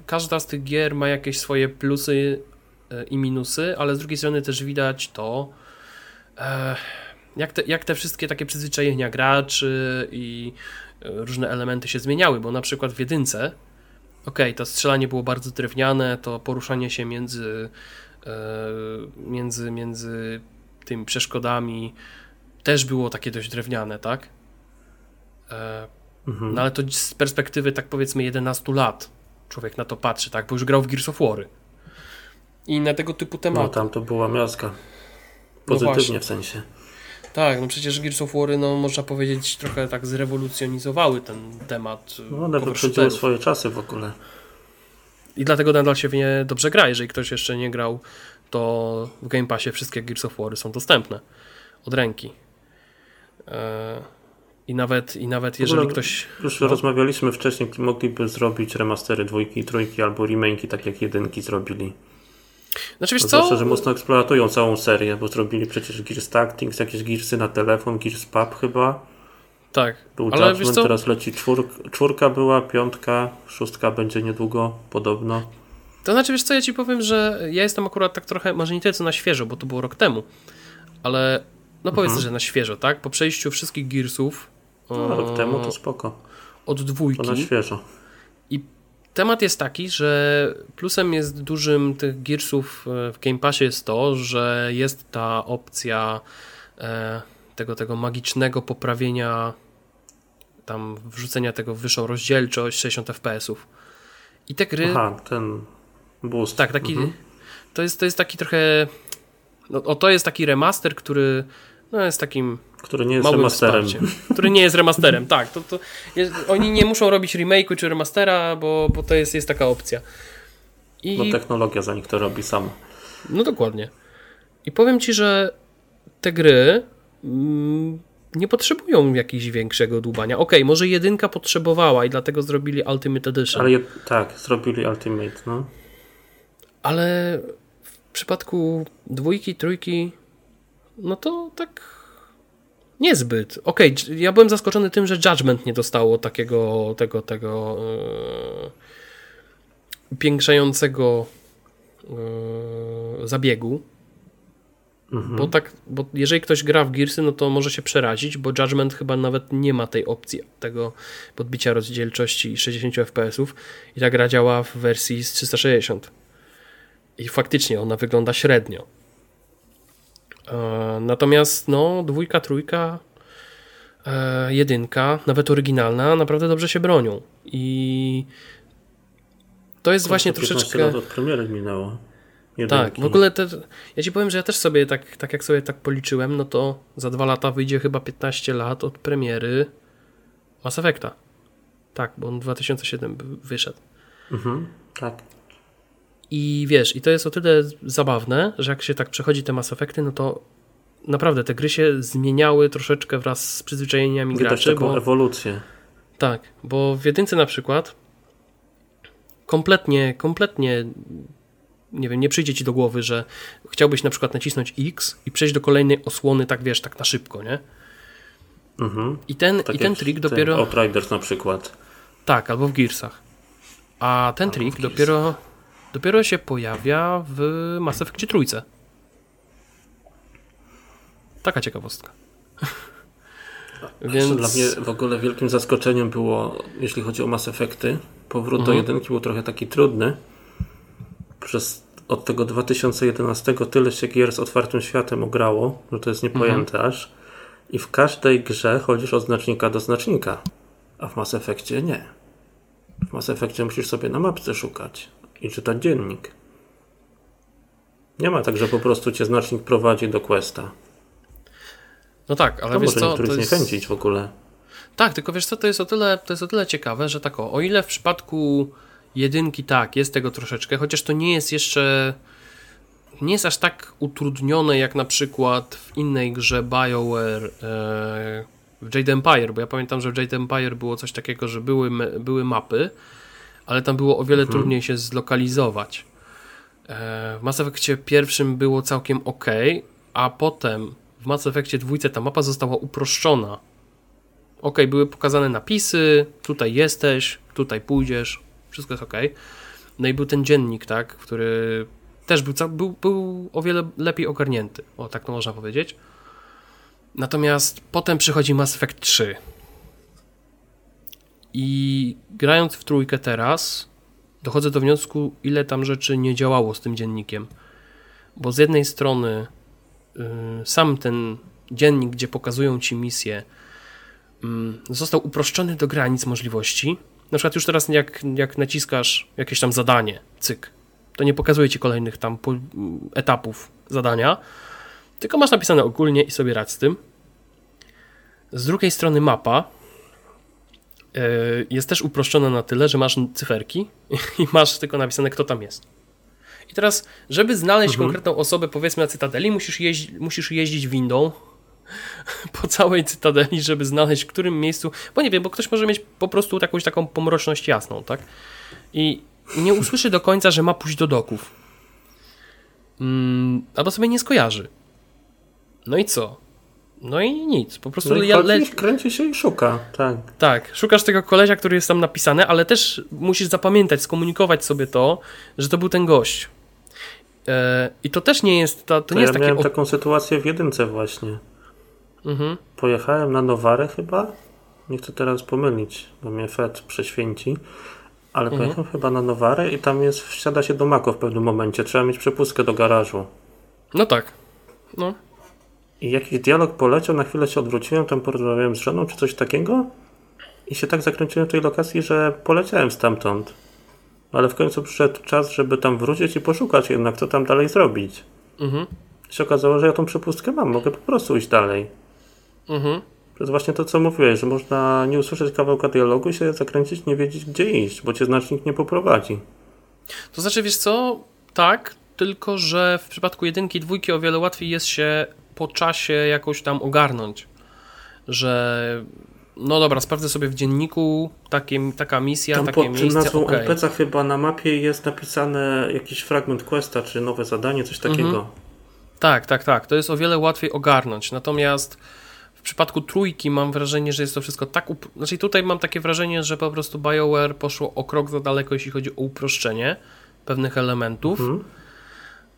każda z tych gier ma jakieś swoje plusy e, i minusy, ale z drugiej strony też widać to, e, jak te, jak te wszystkie takie przyzwyczajenia graczy i różne elementy się zmieniały, bo na przykład w jedynce, ok, to strzelanie było bardzo drewniane, to poruszanie się między, między, między tymi przeszkodami też było takie dość drewniane, tak? Mhm. No ale to z perspektywy tak powiedzmy 11 lat człowiek na to patrzy, tak? Bo już grał w Gears of War. I na tego typu tematy. No tam to była miazga. No Pozytywnie no w sensie. Tak, no przecież Gears of War, no można powiedzieć, trochę tak zrewolucjonizowały ten temat. No one wyprzedziły swoje czasy w ogóle. I dlatego nadal się w nie dobrze gra. Jeżeli ktoś jeszcze nie grał, to w Game Passie wszystkie Gears of War są dostępne od ręki. Eee i nawet, i nawet jeżeli ktoś. Już no. rozmawialiśmy wcześniej, mogliby zrobić remastery dwójki, trójki albo remake'i, tak jak jedynki zrobili. Znaczy wiesz to co? Zwłaszcza, że mocno eksploatują całą serię, bo zrobili przecież Gears Tactics, jakieś Gearsy na telefon, Gears Pub chyba. Tak. Był ale Judgment, teraz leci czwórka, czwórka była, piątka, szóstka będzie niedługo, podobno. To znaczy, wiesz co, ja ci powiem, że ja jestem akurat tak trochę, może nie tyle co na świeżo, bo to było rok temu, ale no powiedzmy, mhm. że na świeżo, tak? Po przejściu wszystkich Gearsów no, rok temu to spoko. Od dwójki. To na świeżo. Temat jest taki, że plusem jest dużym tych Gearsów e, w Game Passie jest to, że jest ta opcja e, tego, tego magicznego poprawienia tam wrzucenia tego w wyższą rozdzielczość 60 fps-ów. I te gry... Aha, ten boost. Tak, taki... Mhm. To, jest, to jest taki trochę... No, o, to jest taki remaster, który no, jest takim który nie jest remasterem. Wsparciem, który nie jest remasterem, tak. To, to jest, oni nie muszą robić remake'u czy remastera, bo, bo to jest, jest taka opcja. I, no technologia za nich to robi sama. No dokładnie. I powiem Ci, że te gry mm, nie potrzebują jakiegoś większego dłubania. Okej, okay, może jedynka potrzebowała i dlatego zrobili Ultimate Edition. Ale je, tak, zrobili Ultimate, no. Ale w przypadku dwójki, trójki, no to tak Niezbyt. Okej, okay, ja byłem zaskoczony tym, że Judgment nie dostało takiego tego, tego yy, piększającego yy, zabiegu. Mhm. Bo tak, bo jeżeli ktoś gra w Gearsy, no to może się przerazić, bo Judgment chyba nawet nie ma tej opcji tego podbicia rozdzielczości 60 fps i ta gra działa w wersji z 360. I faktycznie ona wygląda średnio. E, natomiast no, dwójka, trójka, e, jedynka, nawet oryginalna, naprawdę dobrze się bronią. I to jest właśnie troszeczkę. lat od premiery minęło. Jedynki. Tak, w ogóle te, ja ci powiem, że ja też sobie tak, tak jak sobie tak policzyłem, no to za dwa lata wyjdzie chyba 15 lat od premiery Mass Effecta. Tak, bo on 2007 wyszedł. Mhm, tak. I wiesz, i to jest o tyle zabawne, że jak się tak przechodzi te Mass Effecty, no to naprawdę te gry się zmieniały troszeczkę wraz z przyzwyczajeniami Widać graczy. taką bo, ewolucję. Tak, bo w jedynce na przykład kompletnie, kompletnie nie wiem, nie przyjdzie ci do głowy, że chciałbyś na przykład nacisnąć X i przejść do kolejnej osłony, tak wiesz, tak na szybko, nie? Mhm. I ten, tak i ten trik dopiero. Outriders na przykład. Tak, albo w Gearsach. A ten albo trik dopiero dopiero się pojawia w Mass Effect trójce. Taka ciekawostka. (laughs) Więc... Dla mnie w ogóle wielkim zaskoczeniem było, jeśli chodzi o Mass Effecty, powrót mhm. do jedynki był trochę taki trudny. Przez od tego 2011 tyle się gier z otwartym światem ograło, że to jest niepojęte mhm. aż. I w każdej grze chodzisz od znacznika do znacznika, a w Mass Effectie nie. W Mass Effectie musisz sobie na mapce szukać i czytać dziennik. Nie ma tak, że po prostu cię znacznik prowadzi do questa. No tak, ale to wiesz może co, to jest... zniechęcić w ogóle. Tak, tylko wiesz co, to jest o tyle, to jest o tyle ciekawe, że tak o, o ile w przypadku jedynki tak, jest tego troszeczkę, chociaż to nie jest jeszcze nie jest aż tak utrudnione jak na przykład w innej grze BioWare e, w Jade Empire, bo ja pamiętam, że w Jade Empire było coś takiego, że były, były mapy, ale tam było o wiele mhm. trudniej się zlokalizować. E, w Mass Effectie pierwszym było całkiem ok, a potem w Mass Effectie 2 ta mapa została uproszczona. Ok, były pokazane napisy, tutaj jesteś, tutaj pójdziesz, wszystko jest ok. No i był ten dziennik, tak, który też był, był, był o wiele lepiej ogarnięty, o tak to można powiedzieć. Natomiast potem przychodzi Mass Effect 3. I grając w trójkę teraz, dochodzę do wniosku, ile tam rzeczy nie działało z tym dziennikiem. Bo z jednej strony yy, sam ten dziennik, gdzie pokazują ci misję, yy, został uproszczony do granic możliwości. Na przykład już teraz jak, jak naciskasz jakieś tam zadanie, cyk, to nie pokazuje ci kolejnych tam etapów zadania, tylko masz napisane ogólnie i sobie radź z tym. Z drugiej strony mapa jest też uproszczona na tyle, że masz cyferki (laughs) i masz tylko napisane, kto tam jest. I teraz, żeby znaleźć mhm. konkretną osobę, powiedzmy na Cytadeli, musisz, jeździ, musisz jeździć windą (laughs) po całej Cytadeli, żeby znaleźć w którym miejscu, bo nie wiem, bo ktoś może mieć po prostu jakąś taką pomroczność jasną, tak? I nie usłyszy do końca, że ma pójść do doków. Mm, albo sobie nie skojarzy. No i co? No i nic, po prostu no ja kręci się i szuka, tak. Tak, szukasz tego kolesia, który jest tam napisany, ale też musisz zapamiętać, skomunikować sobie to, że to był ten gość. E, I to też nie jest, to, to, to nie ja jest takie... miałem taką sytuację w jedynce właśnie. Mhm. Pojechałem na Nowarę chyba, nie chcę teraz pomylić, bo mnie Fed prześwięci, ale mhm. pojechałem chyba na Nowarę i tam jest, wsiada się do Mako w pewnym momencie, trzeba mieć przepustkę do garażu. No tak, no. I jakiś dialog poleciał, na chwilę się odwróciłem, tam porozmawiałem z żoną czy coś takiego i się tak zakręciłem w tej lokacji, że poleciałem stamtąd. Ale w końcu przyszedł czas, żeby tam wrócić i poszukać jednak, co tam dalej zrobić. Mhm. I się okazało, że ja tą przepustkę mam, mogę po prostu iść dalej. Mhm. To jest właśnie to, co mówiłeś, że można nie usłyszeć kawałka dialogu i się zakręcić, nie wiedzieć, gdzie iść, bo cię znacznik nie poprowadzi. To znaczy, wiesz co? Tak, tylko że w przypadku jedynki, dwójki o wiele łatwiej jest się po czasie jakoś tam ogarnąć, że no dobra, sprawdzę sobie w dzienniku takie, taka misja, tam takie miejsce. Pod nazwą okay. NPC chyba na mapie jest napisane jakiś fragment questa, czy nowe zadanie, coś takiego. Mhm. Tak, tak, tak. To jest o wiele łatwiej ogarnąć. Natomiast w przypadku trójki mam wrażenie, że jest to wszystko tak. Up... Znaczy, tutaj mam takie wrażenie, że po prostu BioWare poszło o krok za daleko, jeśli chodzi o uproszczenie pewnych elementów. Mhm.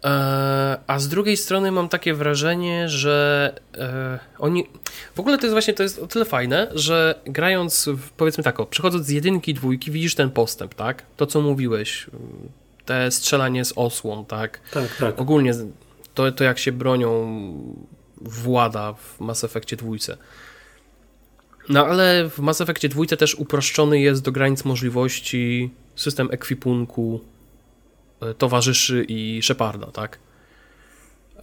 E, a z drugiej strony mam takie wrażenie, że e, oni. W ogóle to jest właśnie to jest o tyle fajne, że grając, w, powiedzmy tak, o, przechodząc z jedynki, dwójki, widzisz ten postęp, tak? To co mówiłeś, te strzelanie z osłon, tak? Tak, tak. Ogólnie to, to jak się bronią włada w Mass Effectie dwójce. No ale w Mass Effectie dwójce też uproszczony jest do granic możliwości system ekwipunku towarzyszy i Sheparda, tak?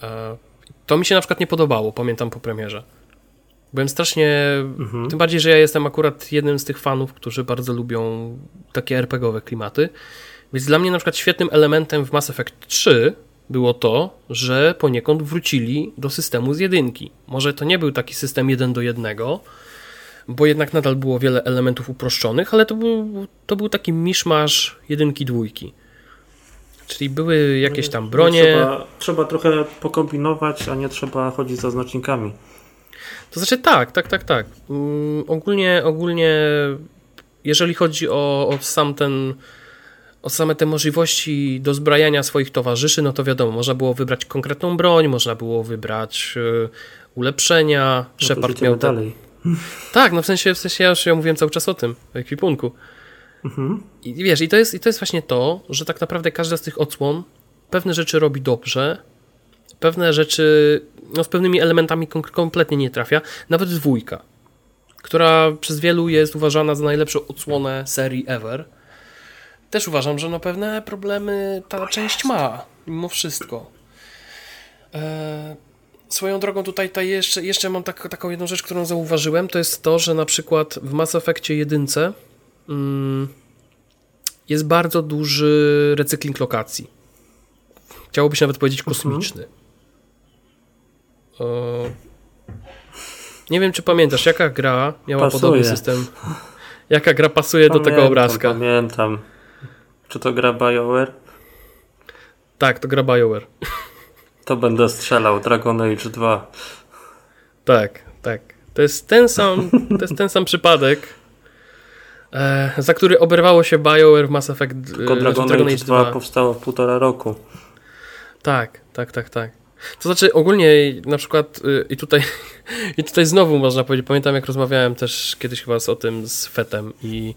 E, to mi się na przykład nie podobało, pamiętam po premierze. Byłem strasznie. Mhm. Tym bardziej, że ja jestem akurat jednym z tych fanów, którzy bardzo lubią takie RPGowe klimaty. Więc dla mnie na przykład świetnym elementem w Mass Effect 3 było to, że poniekąd wrócili do systemu z jedynki. Może to nie był taki system jeden do jednego, bo jednak nadal było wiele elementów uproszczonych, ale to był, to był taki miszmasz jedynki, dwójki. Czyli były jakieś tam bronie. Trzeba, trzeba trochę pokombinować, a nie trzeba chodzić za znacznikami. To znaczy tak, tak, tak, tak. Um, ogólnie, ogólnie jeżeli chodzi o, o sam ten o same te możliwości dozbrajania swoich towarzyszy, no to wiadomo, można było wybrać konkretną broń, można było wybrać y, ulepszenia. No Shepard miał dalej. Tak, no w sensie, w sensie ja już ja mówiłem cały czas o tym, o ekwipunku. Mhm. I wiesz, i to, jest, i to jest właśnie to, że tak naprawdę każda z tych odsłon pewne rzeczy robi dobrze, pewne rzeczy no, z pewnymi elementami kompletnie nie trafia. Nawet dwójka, która przez wielu jest uważana za najlepszą odsłonę serii ever. Też uważam, że no pewne problemy ta część ma, mimo wszystko. Eee, swoją drogą tutaj, tutaj jeszcze, jeszcze mam tak, taką jedną rzecz, którą zauważyłem, to jest to, że na przykład w Mass Effectie jedynce jest bardzo duży recykling lokacji. Chciałoby się nawet powiedzieć mhm. kosmiczny. Mhm. Nie wiem, czy pamiętasz, jaka gra miała pasuje. podobny system. Jaka gra pasuje pamiętam, do tego obrazka? Pamiętam. Czy to gra BioWare? Tak, to gra BioWare. To będę strzelał Dragon Age 2. Tak, tak. To jest ten sam, to jest ten sam przypadek, za który oberwało się BioWare w Mass Effect Tylko znaczy Dragon, Dragon Age 2 powstało w półtora roku. Tak, tak, tak, tak. To znaczy ogólnie na przykład y, i tutaj (laughs) i tutaj znowu można powiedzieć, pamiętam jak rozmawiałem też kiedyś chyba o tym z Fetem i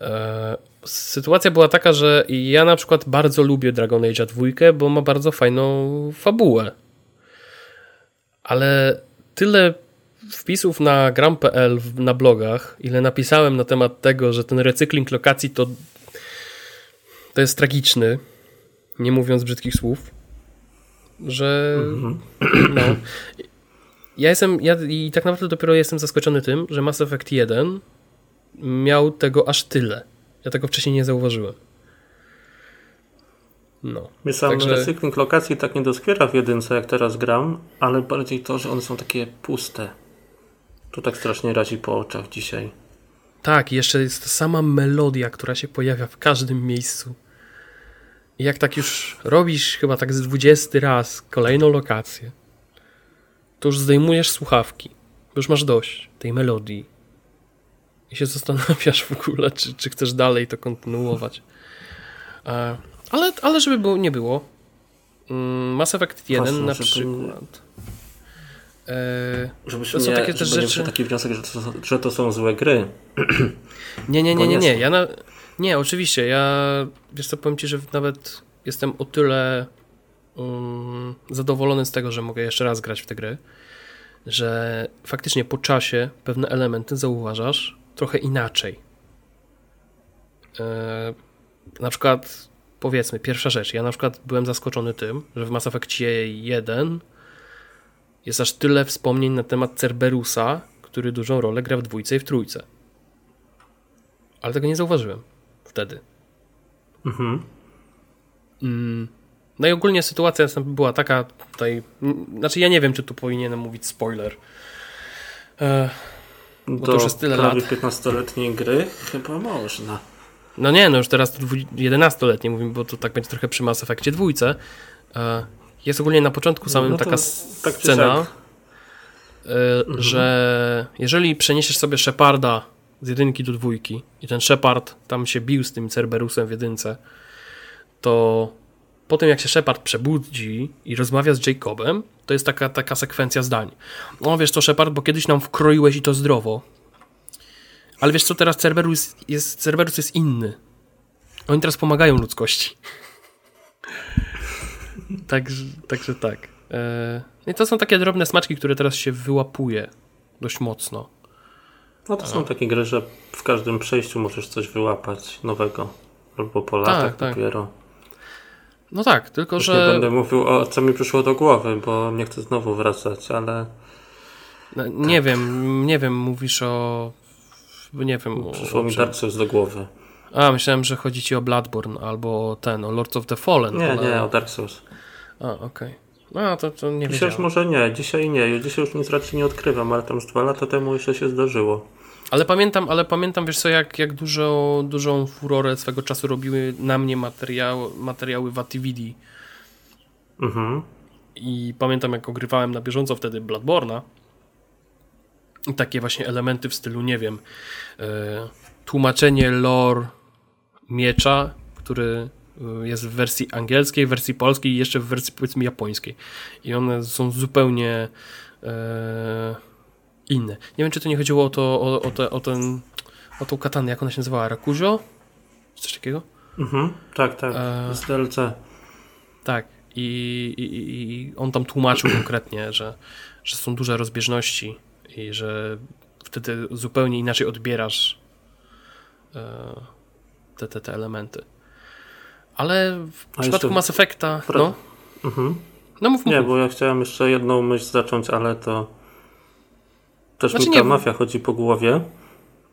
e, sytuacja była taka, że ja na przykład bardzo lubię Dragon Age 2, bo ma bardzo fajną fabułę. Ale tyle wpisów na gram.pl na blogach, ile napisałem na temat tego, że ten recykling lokacji to to jest tragiczny, nie mówiąc brzydkich słów, że mhm. no, ja jestem, ja i tak naprawdę dopiero jestem zaskoczony tym, że Mass Effect 1 miał tego aż tyle. Ja tego wcześniej nie zauważyłem. No. Mnie sam Także... recykling lokacji tak nie doskwiera w jedynce, jak teraz gram, ale bardziej to, że one są takie puste. To tak strasznie razi po oczach dzisiaj. Tak, jeszcze jest ta sama melodia, która się pojawia w każdym miejscu. I jak tak już robisz chyba tak z 20 raz kolejną lokację, to już zdejmujesz słuchawki. Już masz dość tej melodii. I się zastanawiasz w ogóle, czy, czy chcesz dalej to kontynuować. E, ale, ale żeby było, nie było. Mm, Mass Effect 1 Właśnie, na przykład. E, Żebyśmy to są nie, takie też rzeczy. taki wniosek, że to, że to są złe gry. (clears throat) Nie, nie, nie, nie, nie. Ja na, nie, oczywiście. Ja wiesz co, powiem ci, że nawet jestem o tyle um, zadowolony z tego, że mogę jeszcze raz grać w te gry, że faktycznie po czasie pewne elementy zauważasz trochę inaczej. E, na przykład powiedzmy, pierwsza rzecz, ja na przykład byłem zaskoczony tym, że w Mass Effectie 1 jest aż tyle wspomnień na temat Cerberusa, który dużą rolę gra w dwójce i w trójce. Ale tego nie zauważyłem wtedy. Mhm. Mm. No i ogólnie sytuacja była taka tutaj, znaczy ja nie wiem, czy tu powinienem mówić spoiler. E, bo to już jest tyle lat. 15-letniej gry chyba można. No nie, no już teraz to 11-letnie mówimy, bo to tak będzie trochę przy Mass Effectie dwójce. E, jest ogólnie na początku samym no taka tak scena, mhm. że jeżeli przeniesiesz sobie Sheparda z jedynki do dwójki i ten Shepard tam się bił z tym Cerberusem w jedynce, to po tym jak się Shepard przebudzi i rozmawia z Jacobem, to jest taka, taka sekwencja zdań. No wiesz co Shepard, bo kiedyś nam wkroiłeś i to zdrowo. Ale wiesz co, teraz Cerberus jest, Cerberus jest inny. Oni teraz pomagają ludzkości. (laughs) także, także tak. E, I to są takie drobne smaczki, które teraz się wyłapuje dość mocno. No to są takie gry, że w każdym przejściu możesz coś wyłapać nowego. Albo po latach tak, tak. dopiero. No tak, tylko Już że. Nie będę mówił o co mi przyszło do głowy, bo nie chcę znowu wracać, ale. No, nie tak. wiem, nie wiem, mówisz o. Nie wiem. Przyszło o, mi Dark Souls do głowy. A, myślałem, że chodzi ci o Bloodborne albo ten, o Lords of the Fallen. Nie, ale... nie, o Dark Souls. A, okej. Okay. No, to, to nie Dzisiaj już może nie, dzisiaj nie. Dzisiaj już nic raczej nie odkrywam, ale tam z dwa lata temu jeszcze się zdarzyło. Ale pamiętam, ale pamiętam, wiesz co, jak, jak dużo, dużą furorę swego czasu robiły na mnie materiał, materiały w Atividi. Mhm. I pamiętam, jak ogrywałem na bieżąco wtedy Bloodborna. I takie właśnie elementy w stylu, nie wiem, e, tłumaczenie lore miecza, który jest w wersji angielskiej, w wersji polskiej i jeszcze w wersji powiedzmy japońskiej. I one są zupełnie e, inne. Nie wiem, czy to nie chodziło o to, o, o, te, o ten, o tą katanę, jak ona się nazywała, Rakujo? Coś takiego? Mhm, tak, tak, e... z DLC. Tak, I, i, i on tam tłumaczył (clears throat) konkretnie, że, że są duże rozbieżności i że wtedy zupełnie inaczej odbierasz e, te, te, te elementy. Ale w A przypadku Mass Effecta, no. Mhm. No mów, mów, Nie, bo ja chciałem jeszcze jedną myśl zacząć, ale to też znaczy, mi ta nie... mafia chodzi po głowie, o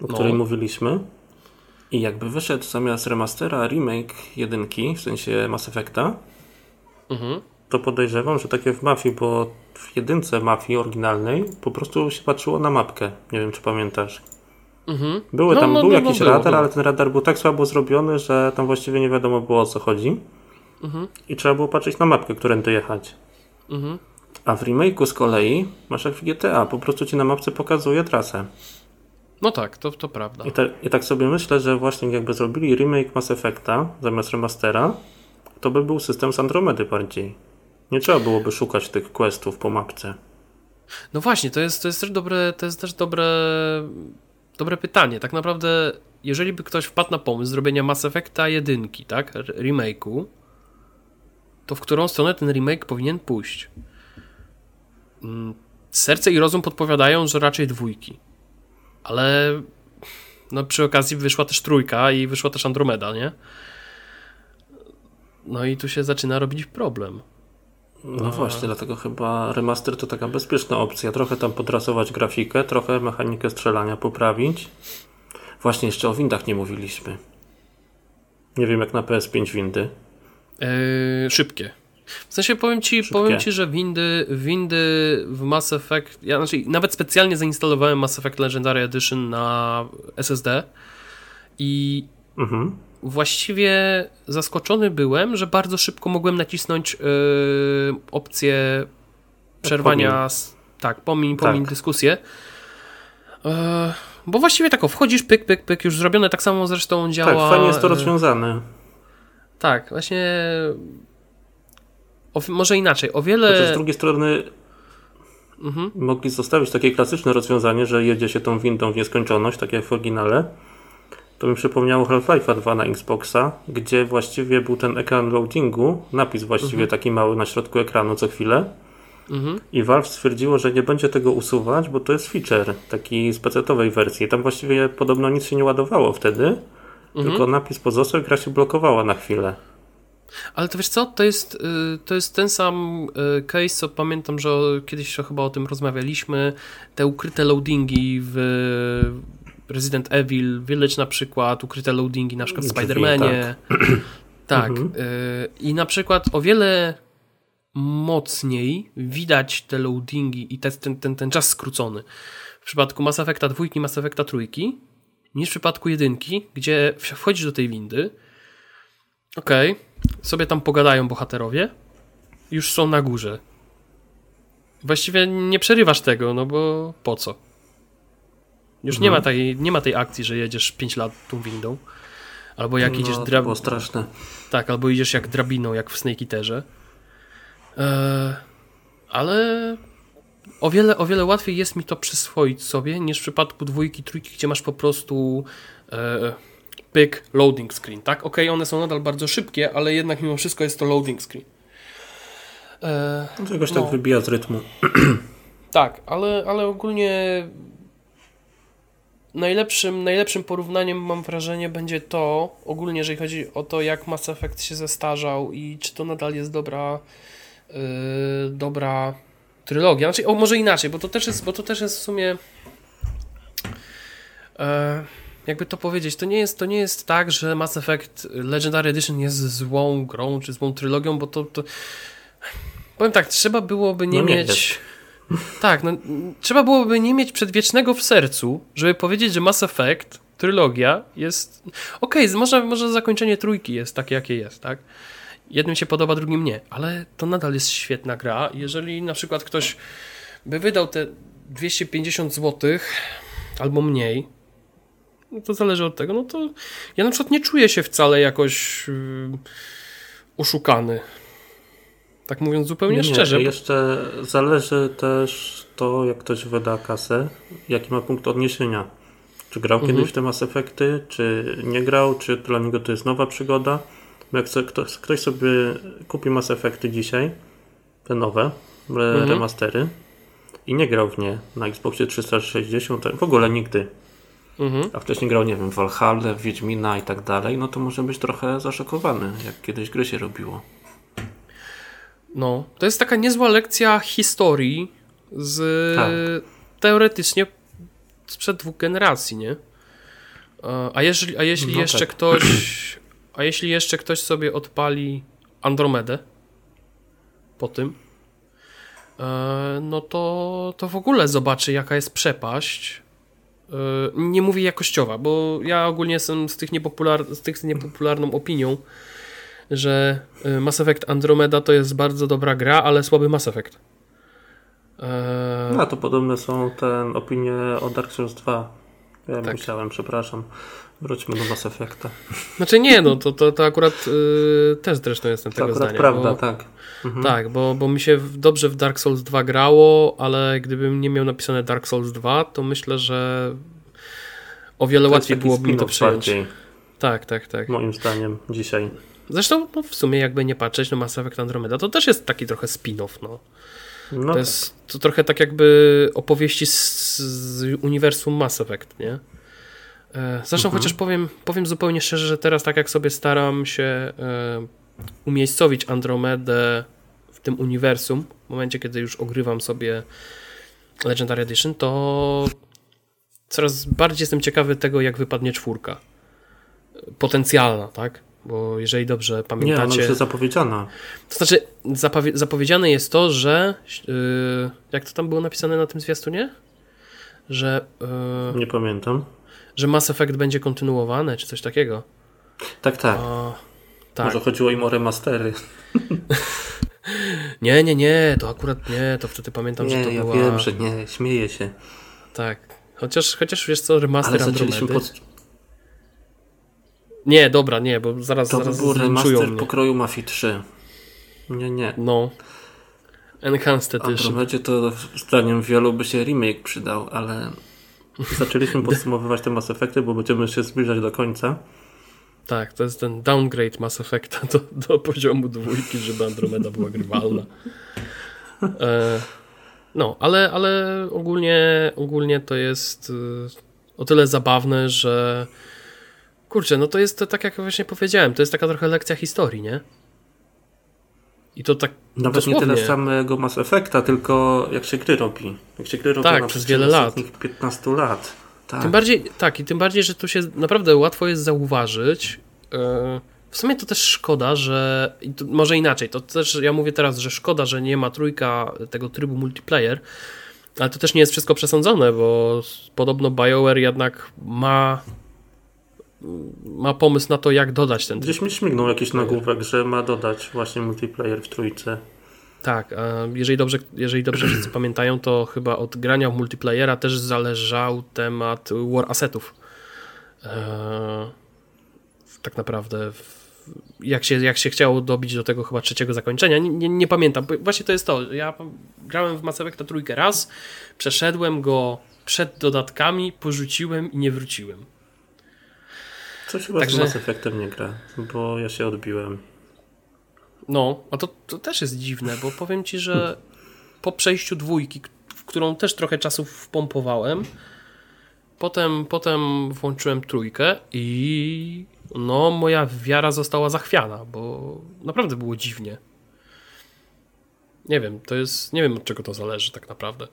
no. której mówiliśmy. I jakby wyszedł zamiast remastera remake jedynki, w sensie Mass Effecta, mhm. to podejrzewam, że takie w mafii, bo w jedynce mafii oryginalnej po prostu się patrzyło na mapkę. Nie wiem, czy pamiętasz. Mhm. Były no, tam, no, był no, jakiś no, radar, ale ten radar był tak słabo zrobiony, że tam właściwie nie wiadomo było o co chodzi. Mhm. I trzeba było patrzeć na mapkę, którędy jechać. Mhm. A w remake'u z kolei masz jak w GTA, po prostu ci na mapce pokazuje trasę. No tak, to, to prawda. I, te, I tak sobie myślę, że właśnie jakby zrobili remake Mass Effecta zamiast remastera, to by był system z Andromedy bardziej. Nie trzeba byłoby szukać tych questów po mapce. No właśnie, to jest, to jest też dobre, to jest też dobre, dobre pytanie. Tak naprawdę, jeżeli by ktoś wpadł na pomysł zrobienia Mass Effecta jedynki, tak, remake'u, to w którą stronę ten remake powinien pójść? Mm, serce i rozum podpowiadają, że raczej dwójki. Ale no przy okazji wyszła też trójka i wyszła też Andromeda, nie? No i tu się zaczyna robić problem. No właśnie, dlatego chyba remaster to taka bezpieczna opcja. Trochę tam podrasować grafikę, trochę mechanikę strzelania poprawić. Właśnie jeszcze o windach nie mówiliśmy. Nie wiem jak na PS5 windy. Yy, szybkie. W sensie powiem ci, powiem ci, że windy, windy w Mass Effect. Ja znaczy, nawet specjalnie zainstalowałem Mass Effect Legendary Edition na SSD i mhm. Właściwie zaskoczony byłem, że bardzo szybko mogłem nacisnąć yy, opcję przerwania. Pomin. Tak, pomiń, pomiń tak. dyskusję. Yy, bo właściwie tak, o, wchodzisz, pyk, pyk, pyk, już zrobione, tak samo zresztą działa. Tak, fajnie jest to rozwiązane. Tak, właśnie o, może inaczej, o wiele... Chociaż z drugiej strony mhm. mogli zostawić takie klasyczne rozwiązanie, że jedzie się tą windą w nieskończoność, tak jak w oryginale. To mi przypomniało Half-Life 2 na Xboxa, gdzie właściwie był ten ekran loadingu, napis właściwie mhm. taki mały na środku ekranu co chwilę. Mhm. I Valve stwierdziło, że nie będzie tego usuwać, bo to jest feature taki z PC-owej wersji. Tam właściwie podobno nic się nie ładowało wtedy, mhm. tylko napis pozostał i gra się blokowała na chwilę. Ale to wiesz co, to jest, y, to jest ten sam y, case, co pamiętam, że kiedyś chyba o tym rozmawialiśmy, te ukryte loadingi w Resident Evil Village na przykład, ukryte loadingi na przykład w Spider-Manie. Tak. (clears throat) tak. Mhm. Y, I na przykład o wiele mocniej widać te loadingi i te, ten, ten, ten czas skrócony w przypadku Mass Effecta 2 i Mass Effecta 3 niż w przypadku jedynki, gdzie wchodzisz do tej windy, okej, okay, sobie tam pogadają bohaterowie, już są na górze. Właściwie nie przerywasz tego, no bo po co? Już mhm. nie, ma mhm. tej, nie ma tej akcji, że jedziesz 5 lat tą windą. Albo jak no, idziesz drabiną. straszne. Tak, albo idziesz jak drabiną, jak w Snake Eaterze. Eee, ale o wiele, o wiele łatwiej jest mi to przyswoić sobie niż w przypadku dwójki, trójki, gdzie masz po prostu e, pyk, loading screen, tak? Ok, one są nadal bardzo szybkie, ale jednak mimo wszystko jest to loading screen. E, Czegoś no. tak wybija z rytmu. Tak, ale, ale ogólnie najlepszym, najlepszym porównaniem mam wrażenie będzie to, ogólnie jeżeli chodzi o to, jak Mass Effect się zestarzał i czy to nadal jest dobra yy, dobra trylogia. Znaczy, o, może inaczej, bo to też jest, bo to też jest w sumie yy, jakby to powiedzieć, to nie jest, to nie jest tak, że Mass Effect Legendary Edition jest złą grą, czy złą trylogią, bo to, to... powiem tak, trzeba byłoby nie, no nie mieć... Tak, no, trzeba byłoby nie mieć przedwiecznego w sercu, żeby powiedzieć, że Mass Effect, trylogia jest... Okej, okay, może, może zakończenie trójki jest takie, jakie jest, tak? Jednym się podoba, drugim nie, ale to nadal jest świetna gra. Jeżeli na przykład ktoś by wydał te 250 zł albo mniej, no to zależy od tego, no to ja na przykład nie czuję się wcale jakoś yy, oszukany. Tak mówiąc zupełnie nie, szczerze. Jeszcze zależy też to, jak ktoś wyda kasę, jaki ma punkt odniesienia. Czy grał mhm. kiedyś w te Mass Effecty, czy nie grał, czy dla niego to jest nowa przygoda. Bo jak ktoś, ktoś sobie kupi Mass Effecty dzisiaj, te nowe, mhm. remastery, i nie grał w nie na Xboxie 360, w ogóle nigdy, mhm. a wcześniej grał, nie wiem, w Valhalla, w Wiedźmina i tak dalej, no to może być trochę zaszokowany, jak kiedyś gry się robiło. No, to jest taka niezła lekcja historii z tak. teoretycznie sprzed dwóch generacji, nie? A jeśli, a jeśli no jeszcze tak. ktoś (clears throat) a jeśli jeszcze ktoś sobie odpali Andromedę po tym, e, no to, to w ogóle zobaczy jaka jest przepaść E, nie mówię jakościowa, bo ja ogólnie jestem z tych, niepopular z tych z niepopularną opinią, że e, Mass Effect Andromeda to jest bardzo dobra gra, ale słaby Mass Effect. Eee... No to podobne są te opinie o Dark Souls 2. Ja tak. musiałem, przepraszam. Wróćmy do Mass Effecta. Znaczy nie, no to, to, to akurat yy, też zresztą jestem to tego zdania. prawda, bo, tak. Mhm. Tak, bo, bo mi się dobrze w Dark Souls 2 grało, ale gdybym nie miał napisane Dark Souls 2, to myślę, że o wiele to łatwiej byłoby mi to przyjąć. Bardziej. Tak, tak, tak. Moim zdaniem dzisiaj. Zresztą no, w sumie jakby nie patrzeć, no Mass Effect Andromeda to też jest taki trochę spin-off, no. no to tak. jest to trochę tak jakby opowieści z, z uniwersum Mass Effect, nie? E, zresztą mhm. chociaż powiem, powiem zupełnie szczerze, że teraz tak jak sobie staram się e, umiejscowić Andromedę w tym uniwersum, w momencie kiedy już ogrywam sobie Legendary Edition, to coraz bardziej jestem ciekawy tego, jak wypadnie czwórka. Potencjalna, tak? Bo jeżeli dobrze pamiętacie... Nie, ona jest zapowiedziana. To znaczy, zapowiedziane jest to, że yy, jak to tam było napisane na tym zwiastunie? Że... Yy, Nie pamiętam że Mass Effect będzie kontynuowane, czy coś takiego. Tak, tak. O, tak. Może chodziło im o remastery. (laughs) nie, nie, nie, to akurat nie, to wtedy pamiętam, nie, że to ja była... wiem, że nie, śmieję się. Tak, chociaż, chociaż wiesz co, remaster Ale Andromedy... Pod... Nie, dobra, nie, bo zaraz To zaraz by był remaster mnie. pokroju Mafii 3. Nie, nie. No. Enhanced Edition. Andromedzie to zdaniem wielu by się remake przydał, ale Zaczęliśmy (laughs) podsumowywać te Mass Effecty, bo będziemy się zbliżać do końca. Tak, to jest ten downgrade Mass Effecta do, do poziomu dwójki, żeby Andromeda była grywalna. E, no, ale, ale ogólnie, ogólnie to jest y, o tyle zabawne, że kurczę, no to jest tak jak właśnie powiedziałem, to jest taka trochę lekcja historii, nie? I to tak Nawet dosłownie. nie tyle samego Mass Effecta, tylko jak się gry robi. Jak się gry robi tak, przez wiele lat. 15 lat. Tak. Tym bardziej, tak, i tym bardziej, że tu się naprawdę łatwo jest zauważyć. E, w sumie to też szkoda, że. może inaczej, to też ja mówię teraz, że szkoda, że nie ma trójka tego trybu multiplayer, ale to też nie jest wszystko przesądzone, bo podobno BioWare jednak ma ma pomysł na to, jak dodać ten Gdzieś mi śmignął jakiś nagłówek, że ma dodać właśnie multiplayer w trójce. Tak, jeżeli dobrze, jeżeli dobrze wszyscy (clears throat) pamiętają, to chyba od grania w multiplayera też zależał temat war assetów. Eee, tak naprawdę jak się, jak się chciało dobić do tego chyba trzeciego zakończenia, nie, nie, nie pamiętam. Właśnie to jest to. Ja grałem w Mass Effecta trójkę raz, przeszedłem go przed dodatkami, porzuciłem i nie wróciłem. Coś chyba Także... z Mass Effectem nie gra, bo ja się odbiłem. No, a to, to też jest dziwne, bo powiem ci, że po przejściu dwójki, w którą też trochę czasu wpompowałem, potem, potem włączyłem trójkę i no, moja wiara została zachwiana, bo naprawdę było dziwnie. Nie wiem, to jest. Nie wiem od czego to zależy tak naprawdę.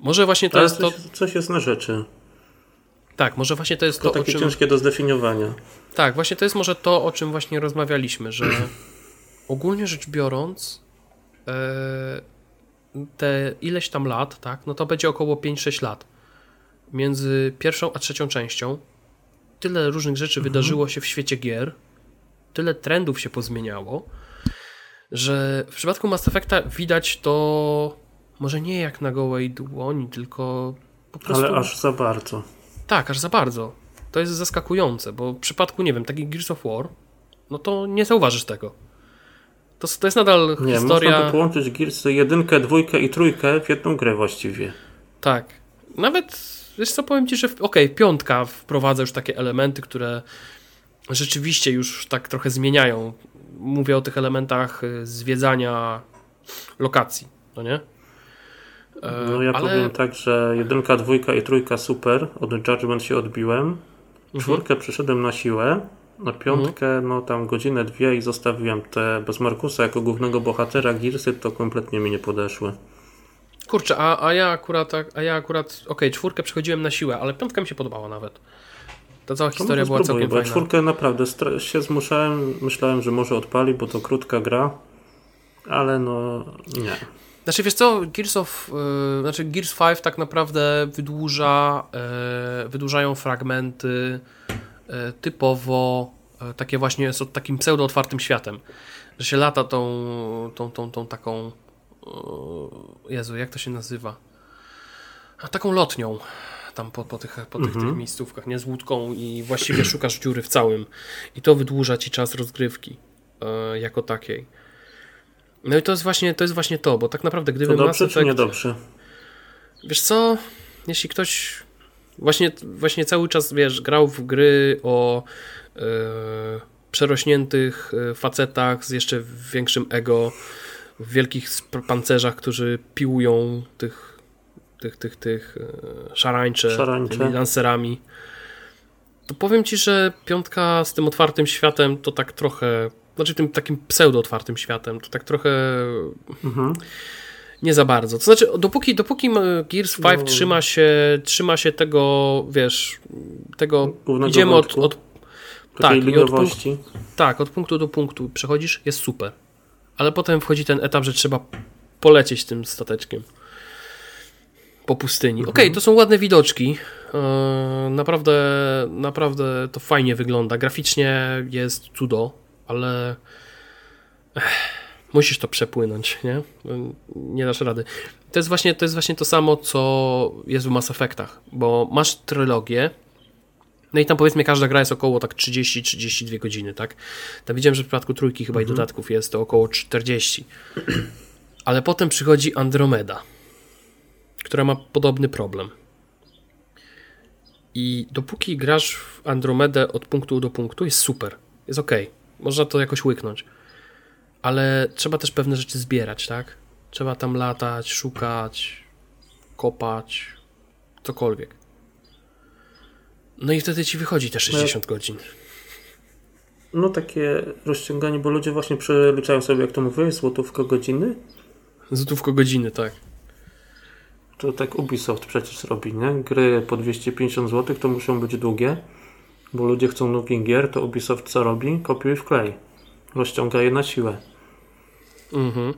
Może właśnie to Ale jest coś, to. Coś jest na rzeczy. Tak, może właśnie to jest to, to takie czym... ciężkie do zdefiniowania. Tak, właśnie to jest może to, o czym właśnie rozmawialiśmy, że (clears throat) ogólnie rzecz biorąc e, te ileś tam lat, tak, no to będzie około 5-6 lat między pierwszą a trzecią częścią. Tyle różnych rzeczy mhm. wydarzyło się w świecie gier, tyle trendów się pozmieniało, że w przypadku Mass Effecta widać to może nie jak na gołej dłoni, tylko po prostu... Ale aż za bardzo. Tak, aż za bardzo. To jest zaskakujące, bo w przypadku, nie wiem, takich Gears of War, no to nie zauważysz tego. To, to jest nadal nie, historia... można by połączyć Gears jedynkę, dwójkę i trójkę w jedną grę właściwie. Tak. Nawet, wiesz co, powiem Ci, że okej, okay, piątka wprowadza już takie elementy, które rzeczywiście już tak trochę zmieniają. Mówię o tych elementach y, zwiedzania lokacji, no nie? No ja ale... powiem tak, że jedynka, dwójka i trójka super, od Judgment się odbiłem, mhm. czwórkę przyszedłem na siłę, na piątkę mhm. no tam godzinę, dwie i zostawiłem te bez Markusa jako głównego bohatera Gearsy, to kompletnie mi nie podeszły. Kurczę, a, a ja akurat, a ja akurat, okej, okay, czwórkę przechodziłem na siłę, ale piątka mi się podobała nawet. Ta cała historia była całkiem bo fajna. czwórkę naprawdę się zmuszałem, myślałem, że może odpali, bo to krótka gra, ale no nie. Znaczy wiesz co, Gears of, yy, znaczy Gears 5 tak naprawdę wydłuża, yy, wydłużają fragmenty yy, typowo takie właśnie z takim pseudo-otwartym światem, że się lata tą, tą, tą, tą taką Jezu, jak to się nazywa? A taką lotnią tam po, po, tych, po tych, tych Mhm. miejscówkach, nie? Z łódką i właściwie szukasz dziury w całym. I to wydłuża ci czas rozgrywki e, jako takiej. No i to jest właśnie to, jest właśnie to bo tak naprawdę gdyby To Mass dobrze czy Effect- niedobrze? Wiesz co, jeśli ktoś właśnie, właśnie cały czas, wiesz, grał w gry o e, przerośniętych e, facetach z jeszcze większym ego, w wielkich pancerzach, którzy piłują tych, tych, tych, tych e, szarańcze, Szarańcze. tymi lancerami, to powiem ci, że piątka z tym otwartym światem to tak trochę, znaczy tym takim pseudo-otwartym światem, to tak trochę Mhm. nie za bardzo. To znaczy, dopóki, dopóki Gears 5 No. trzyma, się, trzyma się tego, wiesz, tego. Głównego idziemy od, wątku. od. Takiej Tak, i od liniowości. Tak, od punktu do punktu przechodzisz, jest super. Ale potem wchodzi ten etap, że trzeba polecieć tym stateczkiem po pustyni. Mhm. Okej, to są ładne widoczki. Yy, naprawdę, naprawdę to fajnie wygląda. Graficznie jest cudo, ale Ech, musisz to przepłynąć, nie? Nie dasz rady. To jest właśnie to, jest właśnie to samo, co jest w Mass Effectach, bo masz trylogię, no i tam powiedzmy każda gra jest około tak 30-32 godziny, tak? Tam widziałem, że w przypadku trójki chyba i dodatków jest to około 40. Ale potem przychodzi Andromeda, która ma podobny problem. I dopóki grasz w Andromedę od punktu do punktu, jest super. Jest ok. Można to jakoś łyknąć. Ale trzeba też pewne rzeczy zbierać, tak? Trzeba tam latać, szukać, kopać, cokolwiek. No i wtedy ci wychodzi te 60 godzin. No takie rozciąganie, bo ludzie właśnie przeliczają sobie, jak to mówię, złotówka godziny. Złotówko godziny, tak. To tak Ubisoft przecież robi, nie? Gry po 250 zł to muszą być długie, bo ludzie chcą długich gier, to Ubisoft co robi? Kopiuj w klej. Rozciąga je na siłę. Mhm.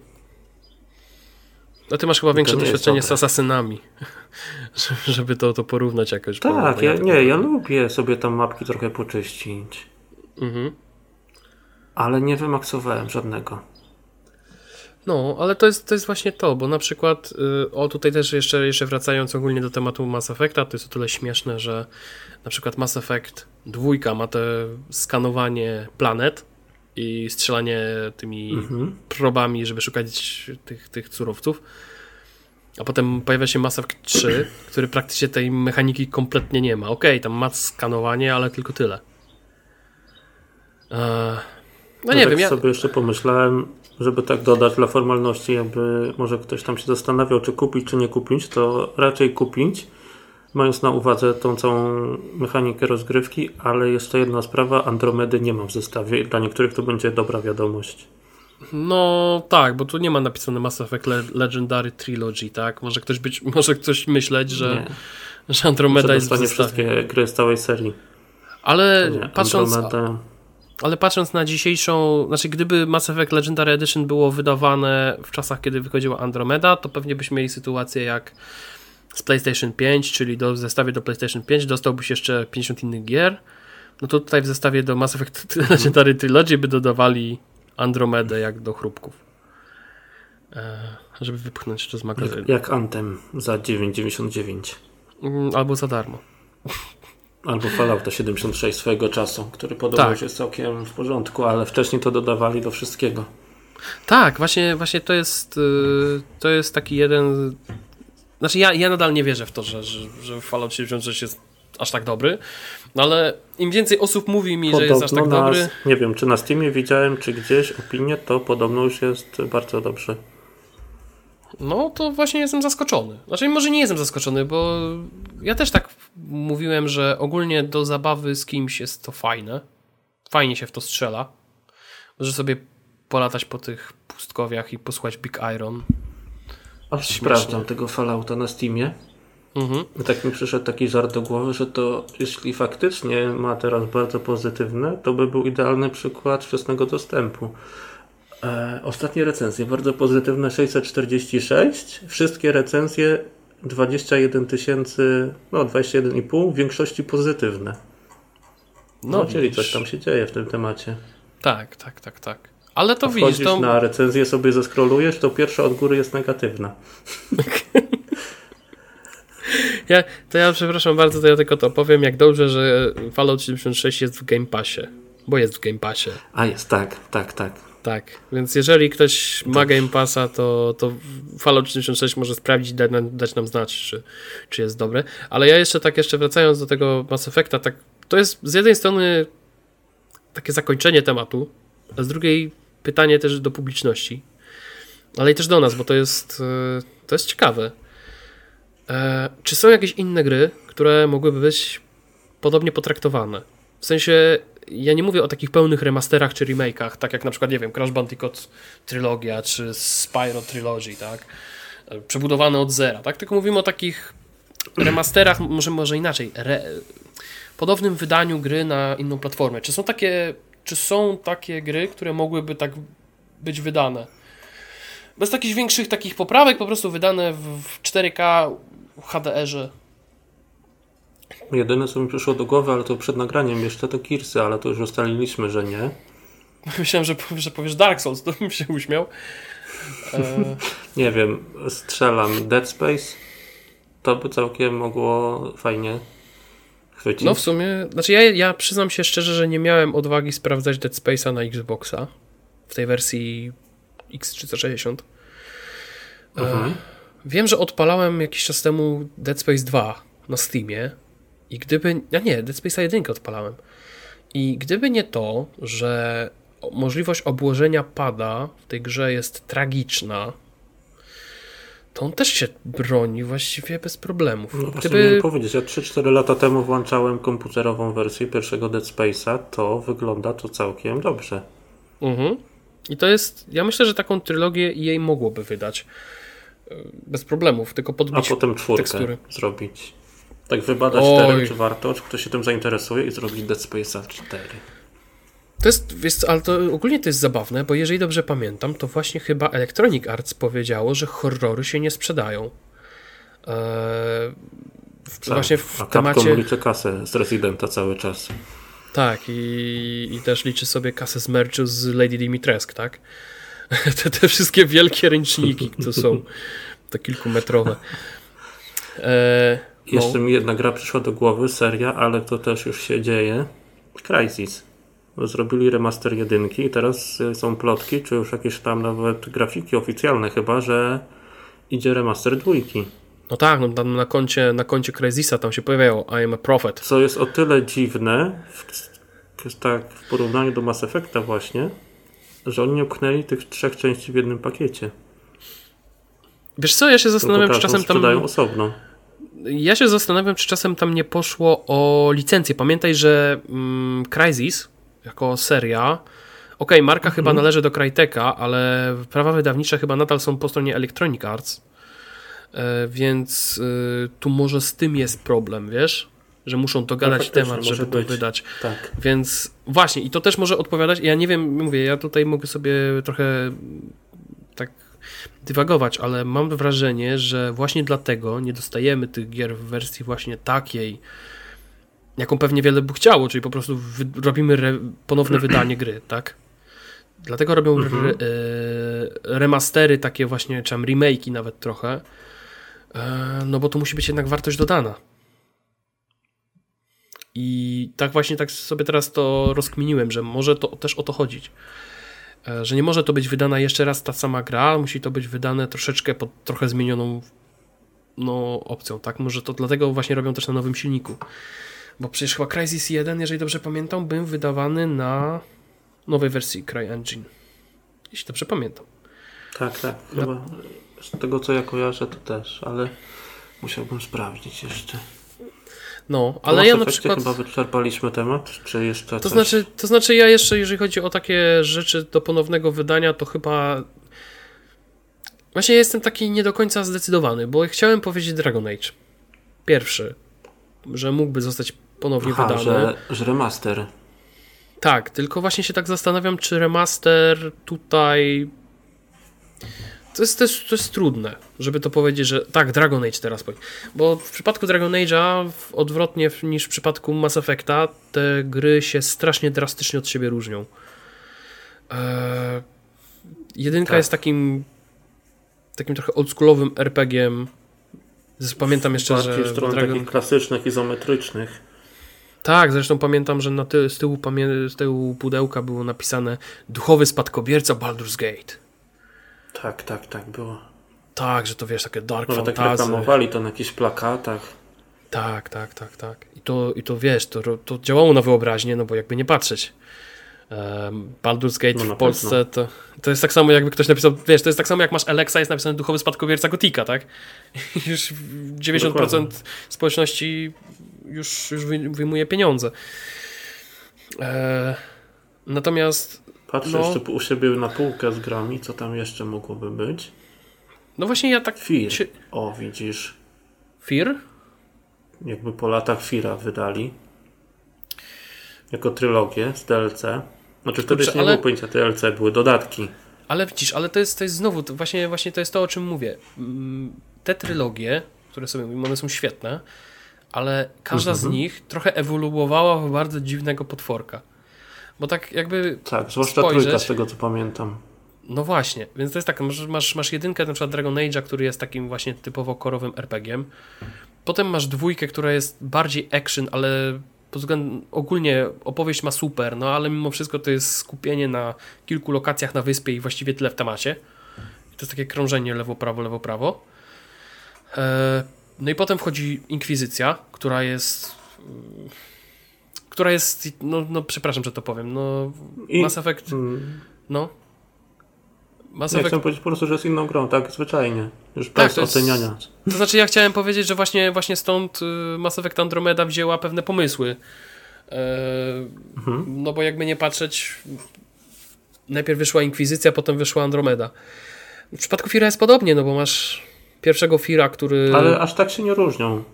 A ty masz chyba większe nie jest doświadczenie z asasynami, (laughs) żeby to, to porównać jakoś. Tak, ja, nie, ja lubię sobie tam mapki trochę poczyścić, Mhm. ale nie wymaksowałem żadnego. No, ale to jest, to jest właśnie to, bo na przykład, y, o tutaj też jeszcze, jeszcze wracając ogólnie do tematu Mass Effecta, to jest o tyle śmieszne, że na przykład Mass Effect dwójka ma te skanowanie planet i strzelanie tymi Mhm. probami, żeby szukać tych, tych surowców. A potem pojawia się Mass Effect 3, (clears throat) który praktycznie tej mechaniki kompletnie nie ma. Okej, tam ma skanowanie, ale tylko tyle. Eee, no nie tak wiem, ja... sobie jeszcze pomyślałem, żeby tak dodać dla formalności, jakby może ktoś tam się zastanawiał, czy kupić, czy nie kupić, to raczej kupić, mając na uwadze tą całą mechanikę rozgrywki, ale jeszcze jedna sprawa, Andromedy nie mam w zestawie i dla niektórych to będzie dobra wiadomość. No tak, bo tu nie ma napisane Mass Effect Le Legendary Trilogy, tak? Może ktoś być, może ktoś myśleć, że, nie, że Andromeda że jest w zestawie. wszystkie gry z całej serii. Ale Nie, patrząc, Andromeda, ale patrząc na dzisiejszą, znaczy gdyby Mass Effect Legendary Edition było wydawane w czasach, kiedy wychodziła Andromeda, to pewnie byśmy mieli sytuację jak z PlayStation 5, czyli do, w zestawie do PlayStation 5 dostałbyś jeszcze 50 innych gier. No to tutaj w zestawie do Mass Effect (laughs) Legendary Trilogy by dodawali Andromedę jak do chrupków. E, żeby wypchnąć to z magazynu. jak Anthem za 9,99 Mm, Albo za darmo. Albo Fallouta 76 swojego czasu, który podobał Tak. się całkiem w porządku, ale wcześniej to dodawali do wszystkiego. Tak, właśnie, właśnie to jest y, to jest taki jeden. Znaczy, ja, ja nadal nie wierzę w to, że, że, że Fallout 76 jest aż tak dobry, no ale im więcej osób mówi mi, że jest aż tak na, dobry. nie wiem, czy na Steamie widziałem, czy gdzieś opinię, to podobno już jest bardzo dobrze. No to właśnie jestem zaskoczony. Znaczy, może nie jestem zaskoczony, bo ja też tak mówiłem, że ogólnie do zabawy z kimś jest to fajne. Fajnie się w to strzela. Może sobie polatać po tych pustkowiach i posłuchać Big Iron. Śmiesznie. sprawdzam tego Fallouta na Steamie. Mhm. I tak mi przyszedł taki żart do głowy, że to jeśli faktycznie ma teraz bardzo pozytywne, to by był idealny przykład wczesnego dostępu. E, ostatnie recenzje, bardzo pozytywne 646, wszystkie recenzje 21 tysięcy, no 21,5, w większości pozytywne. No, czyli widzisz. coś tam się dzieje w tym temacie. Tak, tak, tak, tak. Ale to widzisz, to... na recenzję sobie zeskrolujesz, to pierwsza od góry jest negatywna. (laughs) ja, to ja przepraszam bardzo, to ja tylko to powiem, jak dobrze, że Fallout 76 jest w Game Passie. Bo jest w Game Passie. A jest, tak, tak, tak. Tak, więc jeżeli ktoś ma Game Passa, to, to Fallout 76 może sprawdzić, dać nam, dać nam znać, czy, czy jest dobre. Ale ja jeszcze tak, jeszcze wracając do tego Mass Effecta, tak, to jest z jednej strony takie zakończenie tematu, a z drugiej pytanie też do publiczności, ale i też do nas, bo to jest, e, to jest ciekawe. E, czy są jakieś inne gry, które mogłyby być podobnie potraktowane? W sensie, ja nie mówię o takich pełnych remasterach czy remake'ach, tak jak na przykład, nie wiem, Crash Bandicoot Trilogia czy Spyro Trilogy, tak? E, przebudowane od zera, tak? Tylko mówimy o takich remasterach, może, może inaczej, re, podobnym wydaniu gry na inną platformę. Czy są takie, czy są takie gry, które mogłyby tak być wydane? Bez takich większych takich poprawek, po prostu wydane w 4K HDR-ze. Jedyne co mi przyszło do głowy, ale to przed nagraniem jeszcze to Kirsy, ale to już ustaliliśmy, że nie. (laughs) Myślałem, że, że powiesz Dark Souls, to bym się uśmiał. E... (laughs) nie wiem, strzelam Dead Space. To by całkiem mogło fajnie chwycić. No w sumie, znaczy ja, ja przyznam się szczerze, że nie miałem odwagi sprawdzać Dead Space'a na Xboxa w tej wersji X360. E, mhm. Wiem, że odpalałem jakiś czas temu Dead Space 2 na Steamie i gdyby... Ja nie, Dead Space 1 odpalałem. I gdyby nie to, że możliwość obłożenia pada w tej grze jest tragiczna, to on też się broni właściwie bez problemów. No Gdyby... powiedzieć, ja 3-4 lata temu włączałem komputerową wersję pierwszego Dead Space'a, to wygląda to całkiem dobrze. Mhm. I to jest, ja myślę, że taką trylogię jej mogłoby wydać e, bez problemów, tylko podbić A potem czwórkę tekstury. zrobić. Tak wybadać Oj. teren, czy warto, czy ktoś się tym zainteresuje i zrobić Dead Space'a 4. To jest, wiesz, ale to ogólnie to jest zabawne, bo jeżeli dobrze pamiętam, to właśnie chyba Electronic Arts powiedziało, że horrory się nie sprzedają. Eee, w, tak, właśnie w a temacie... liczy kasę z Residenta cały czas. Tak, i, i też liczy sobie kasę z merchu z Lady Dimitrescu, tak? (laughs) Te, te wszystkie wielkie ręczniki, to są te kilkumetrowe. Eee, Jeszcze no. mi jedna gra przyszła do głowy, seria, ale to też już się dzieje. Crysis. Zrobili remaster jedynki i teraz y, są plotki, czy już jakieś tam nawet grafiki oficjalne chyba, że idzie remaster dwójki. No tak, no tam na koncie, na koncie Crysisa tam się pojawiało I am a prophet. Co jest o tyle dziwne, w, tak w porównaniu do Mass Effecta właśnie, że oni nie upchnęli tych trzech części w jednym pakiecie. Wiesz co, ja się zastanawiam, czy czasem tam... osobno. Ja się zastanawiam, czy czasem tam nie poszło o licencję. Pamiętaj, że mm, Crysis jako seria. Okej, okay, marka mhm. chyba należy do Cryteka, ale prawa wydawnicze chyba nadal są po stronie Electronic Arts. E, więc y, tu może z tym jest problem, wiesz? Że muszą dogadać no, temat, żeby to wydać. Tak. Więc właśnie, i to też może odpowiadać. Ja nie wiem, mówię, ja tutaj mogę sobie trochę dywagować, ale mam wrażenie, że właśnie dlatego nie dostajemy tych gier w wersji właśnie takiej, jaką pewnie wiele by chciało, czyli po prostu robimy ponowne (clears throat) wydanie gry, tak? Dlatego robią mhm. re, e, remastery, takie właśnie, czy remake'i nawet trochę, e, no bo to musi być jednak wartość dodana. I tak właśnie tak sobie teraz to rozkminiłem, że może to też o to chodzić. E, że nie może to być wydana jeszcze raz ta sama gra, musi to być wydane troszeczkę pod trochę zmienioną no, opcją, tak? Może to dlatego właśnie robią też na nowym silniku. Bo przecież chyba Crysis 1, jeżeli dobrze pamiętam, był wydawany na nowej wersji CryEngine. Jeśli dobrze pamiętam. Tak, tak. Chyba z tego co ja kojarzę to też, ale musiałbym sprawdzić jeszcze. No, ale ja na przykład... chyba wyczerpaliśmy temat, czy jeszcze to coś? Znaczy, to znaczy ja jeszcze, jeżeli chodzi o takie rzeczy do ponownego wydania, to chyba... Właśnie jestem taki nie do końca zdecydowany, bo chciałem powiedzieć Dragon Age. Pierwszy, że mógłby zostać ponownie Aha, wydany. Że, że remaster. Tak, tylko właśnie się tak zastanawiam, czy remaster tutaj. To jest, jest, to jest trudne, żeby to powiedzieć, że tak, Dragon Age teraz powie. Bo w przypadku Dragon Age'a, odwrotnie niż w przypadku Mass Effecta, te gry się strasznie drastycznie od siebie różnią. E, jedynka Tak. jest takim takim trochę oldschoolowym RPG-iem. Pamiętam jeszcze, Bardziej że stronę Dragon... takich klasycznych, izometrycznych. Tak, zresztą pamiętam, że na ty, z, tyłu, z tyłu pudełka było napisane duchowy spadkobierca Baldur's Gate. Tak, tak, tak było. Tak, że to wiesz, takie dark tak fantasy. reklamowali to na jakichś plakatach. Tak, tak, tak, tak. I to, i to wiesz, to, to działało na wyobraźnię, no bo jakby nie patrzeć. Um, Baldur's Gate No w Polsce to, to jest tak samo, jakby ktoś napisał, wiesz, to jest tak samo jak masz Alexa, jest napisany duchowy spadkobierca Gotika, tak? (laughs) Już 90% Dokładnie. społeczności już, już wy- wyjmuje pieniądze. E, natomiast, Patrzę No. jeszcze u siebie na półkę z grami, co tam jeszcze mogłoby być. no właśnie ja tak... Fir. się- O, widzisz. Fear? Jakby po latach Fira wydali. Jako trylogię z DLC. Znaczy wtedy jeszcze nie ale- było pojęcia DLC, były dodatki. Ale widzisz, ale to jest, to jest znowu, to właśnie, właśnie to jest to, o czym mówię. Mm, Te trylogie, które sobie mówimy, one są świetne, ale każda z nich trochę ewoluowała w bardzo dziwnego potworka. Bo tak jakby, Tak, zwłaszcza Spojrzeć. trójka z tego co pamiętam. no właśnie, więc to jest tak, masz, masz, jedynkę na przykład Dragon Age'a, który jest takim właśnie typowo korowym RPG-iem. Potem masz dwójkę, która jest bardziej action, ale pod względem ogólnie opowieść ma super, no ale mimo wszystko to jest skupienie na kilku lokacjach na wyspie i właściwie tyle w temacie. I to jest takie krążenie lewo-prawo, lewo-prawo. E, No i potem wchodzi Inkwizycja, która jest. Która jest. No, no przepraszam, że to powiem. No, I- Mass Effect. Mm, No. Mass Nie Effect chcę powiedzieć po prostu, że jest inną grą, tak zwyczajnie. Już Tak, bez to jest- oceniania. To znaczy, ja chciałem powiedzieć, że właśnie, właśnie stąd y, Mass Effect Andromeda wzięła pewne pomysły. E, Mhm. No bo jakby nie patrzeć, najpierw wyszła Inkwizycja, potem wyszła Andromeda. W przypadku Fira jest podobnie, no bo masz pierwszego Fira, który... Ale aż tak się nie różnią.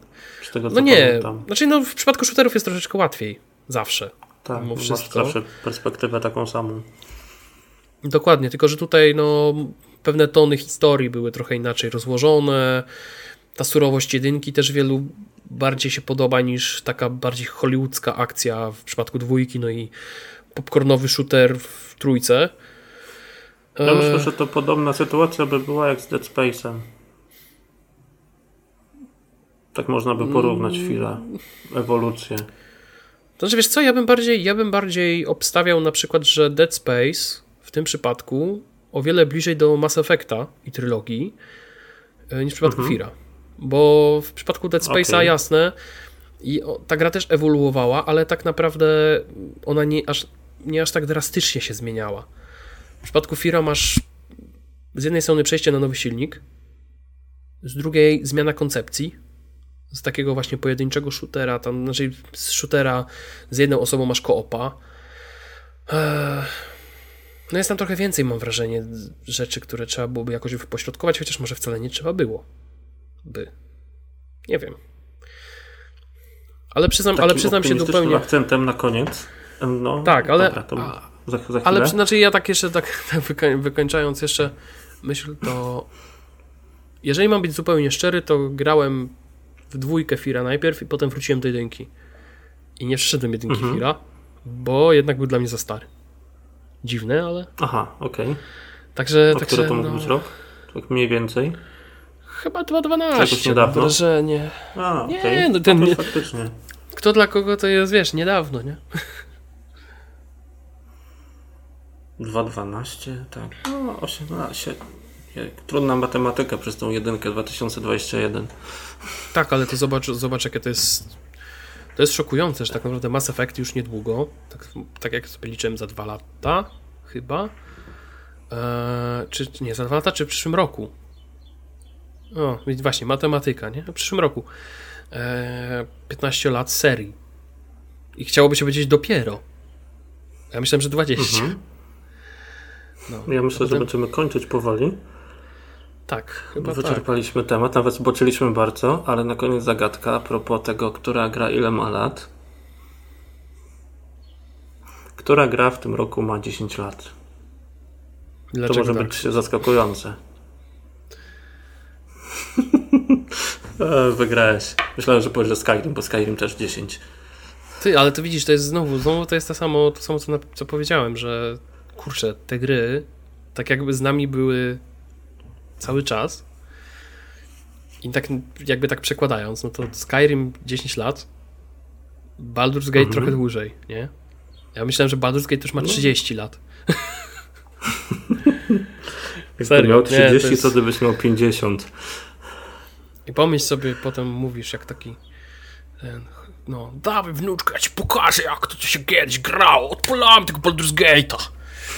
Z tego co no nie, pamiętam. znaczy no w przypadku shooterów jest troszeczkę łatwiej. Zawsze. Tak, mimo masz wszystko. zawsze perspektywę taką samą. Dokładnie, tylko że tutaj no, pewne tony historii były trochę inaczej rozłożone. Ta surowość jedynki też wielu bardziej się podoba niż taka bardziej hollywoodzka akcja w przypadku dwójki, no i popcornowy shooter w trójce. Ja E, myślę, że to podobna sytuacja by była jak z Dead Space'em. Tak można by porównać Mm. chwilę. Ewolucję. To znaczy, wiesz co, ja bym bardziej, ja bym bardziej obstawiał na przykład, że Dead Space w tym przypadku o wiele bliżej do Mass Effecta i trylogii e, niż w przypadku Fira. Bo w przypadku Dead Space'a Okej. jasne i ta gra też ewoluowała, ale tak naprawdę ona nie aż, nie aż tak drastycznie się zmieniała. W przypadku Fira masz z jednej strony przejście na nowy silnik, z drugiej zmiana koncepcji, z takiego właśnie pojedynczego shootera, tam, znaczy z shootera z jedną osobą masz koopa. Eee, No jest tam trochę więcej, mam wrażenie, rzeczy, które trzeba byłoby jakoś pośrodkować, chociaż może wcale nie trzeba było. By. Nie wiem. Ale przyznam, ale przyznam się zupełnie. akcentem na koniec. No, Tak, ale- Dobra, to a- za, za. Ale znaczy ja tak jeszcze tak, (laughs) tak wykoń- wykończając jeszcze myśl, to jeżeli mam być zupełnie szczery, to grałem w dwójkę Fira najpierw i potem wróciłem do jedynki. I nie wszedłem jedynki Mhm. Fira, bo jednak był dla mnie za stary. Dziwne, ale Aha, okej. także, A także który to mógł no, być rok? Tak mniej więcej? chyba Jakoś 2.12 niedawno? mam wrażenie. A, Nie, okej. no ten to nie- faktycznie. Kto dla kogo to jest, wiesz, niedawno, nie? 2.12, tak. No, 18. Jak- Trudna matematyka przez tą jedynkę 2021. Tak, ale to zobacz, zobacz jakie to jest. To jest szokujące, że tak naprawdę Mass Effect już niedługo, tak, tak jak sobie liczyłem za dwa lata, chyba. Eee, czy nie, za dwa lata, czy w przyszłym roku? O, właśnie, matematyka, nie? W przyszłym roku. Eee, 15 lat serii. I chciałoby się powiedzieć dopiero. Ja myślałem, że 20. Mhm. No, Ja myślę, że będziemy kończyć powoli. Tak, chyba tak. Wyczerpaliśmy temat, nawet zboczyliśmy bardzo, ale na koniec zagadka a propos tego, która gra ile ma lat. Która gra w tym roku ma 10 lat? To Dlaczego może tak? być zaskakujące. (laughs) E, Wygrałeś. Myślałem, że powiesz, że Skyrim, bo Skyrim też 10. Ty, ale to widzisz, to jest znowu, znowu to jest to samo, to samo co, na, co powiedziałem, że kurczę, te gry tak jakby z nami były cały czas. I tak jakby tak przekładając, no to Skyrim 10 lat, Baldur's Gate mhm. trochę dłużej, nie? Ja myślałem, że Baldur's Gate już ma 30 no. lat. (laughs) Serio, miał 30, nie, to, jest... to miał 50. I pomyśl sobie, potem mówisz jak taki ten, no, dawaj wnuczka, ja ci pokażę jak to się kiedyś grało, odpalałem tego Baldur's Gate'a.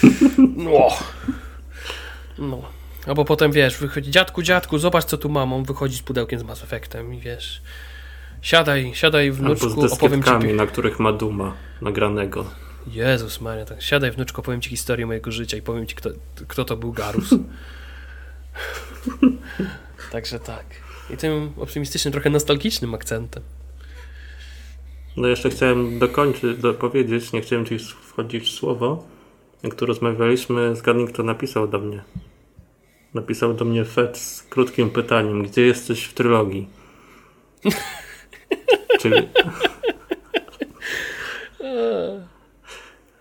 (laughs) No. No. Albo potem, wiesz, wychodzi, dziadku, dziadku, zobacz co tu mam, on wychodzi z pudełkiem z Mass Effectem i wiesz, siadaj, siadaj wnuczku, Albo z opowiem ci... na których ma Duma nagranego. Jezus Maria, tak, siadaj powiem ci historię mojego życia i powiem ci, kto, kto to był Garus. (laughs) Także tak. I tym optymistycznym, trochę nostalgicznym akcentem. No jeszcze chciałem dokończyć, dopowiedzieć, nie chciałem ci wchodzić w słowo. Jak tu rozmawialiśmy, zgadnij kto napisał do mnie. Napisał do mnie Fed z krótkim pytaniem, gdzie jesteś w trylogii? Czyli...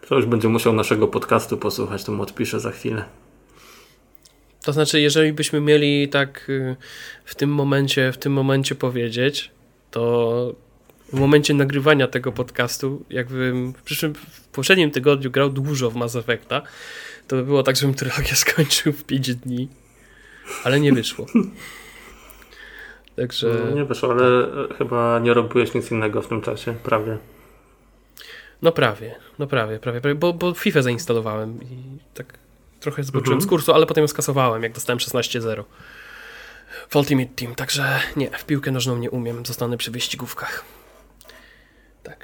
Ktoś będzie musiał naszego podcastu posłuchać, to mu odpiszę za chwilę. To znaczy, jeżeli byśmy mieli tak y, w tym momencie, w tym momencie powiedzieć, to w momencie nagrywania tego podcastu, jakbym w, przyszłym, w poprzednim tygodniu grał dużo w Mass Effecta, to by było tak, żebym trylogię (laughs) skończył w 5 dni, ale nie wyszło. Także... No, nie wyszło, ale tak. chyba nie robiłeś nic innego w tym czasie, prawie. No prawie, no prawie, prawie, prawie bo, bo FIFA zainstalowałem i tak trochę zboczyłem mhm. z kursu, ale potem ją skasowałem, jak dostałem 16-0 w Ultimate Team, także nie, w piłkę nożną nie umiem, zostanę przy wyścigówkach.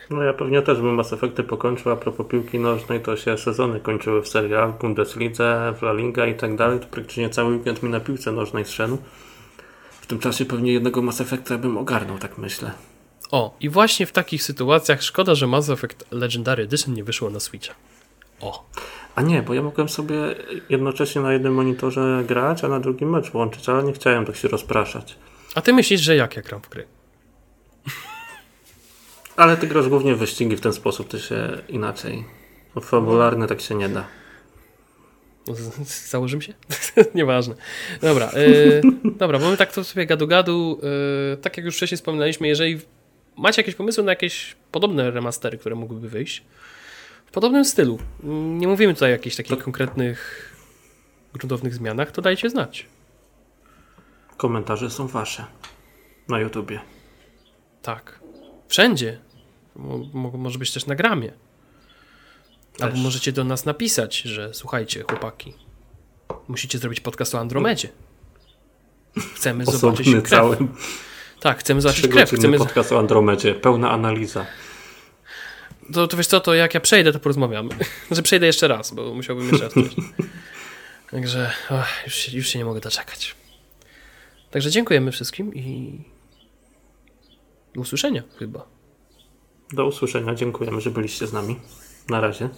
No ja pewnie też bym Mass Effecty pokończył, a propos piłki nożnej, to się sezony kończyły w Serie A, w Bundeslidze, w La Liga i tak dalej, to praktycznie cały weekend mi na piłce nożnej zszedł. W tym czasie pewnie jednego Mass Effecta bym ogarnął, tak myślę. O, i właśnie w takich sytuacjach szkoda, że Mass Effect Legendary Edition nie wyszło na Switcha. O. A nie, bo ja mogłem sobie jednocześnie na jednym monitorze grać, a na drugim mecz łączyć, ale nie chciałem tak się rozpraszać. A ty myślisz, że jak ja gram w gry? Ale ty grasz głównie w wyścigi w ten sposób, to się inaczej. Fabularny tak się nie da. Założymy się? (laughs) Nieważne. Dobra, yy, (laughs) dobra, bo my tak to sobie gadu-gadu, yy, tak jak już wcześniej wspominaliśmy, jeżeli macie jakieś pomysły na jakieś podobne remastery, które mogłyby wyjść, w podobnym stylu, nie mówimy tutaj o jakichś takich to... konkretnych, gruntownych zmianach, to dajcie znać. Komentarze są wasze na YouTubie. Tak. Wszędzie. Może być też na gramie. Też. Albo możecie do nas napisać, że słuchajcie, chłopaki, musicie zrobić podcast o Andromedzie. Chcemy zobaczyć krew. Cały. Tak, chcemy zobaczyć krew. Chcemy podcast o Andromedzie, pełna analiza. To, to wiesz co, to jak ja przejdę, to porozmawiamy. (laughs) Znaczy przejdę jeszcze raz, bo musiałbym jeszcze raz. (laughs) Także oh, już, się, już się nie mogę doczekać. Także dziękujemy wszystkim i do usłyszenia chyba. Do usłyszenia. Dziękujemy, że byliście z nami. Na razie.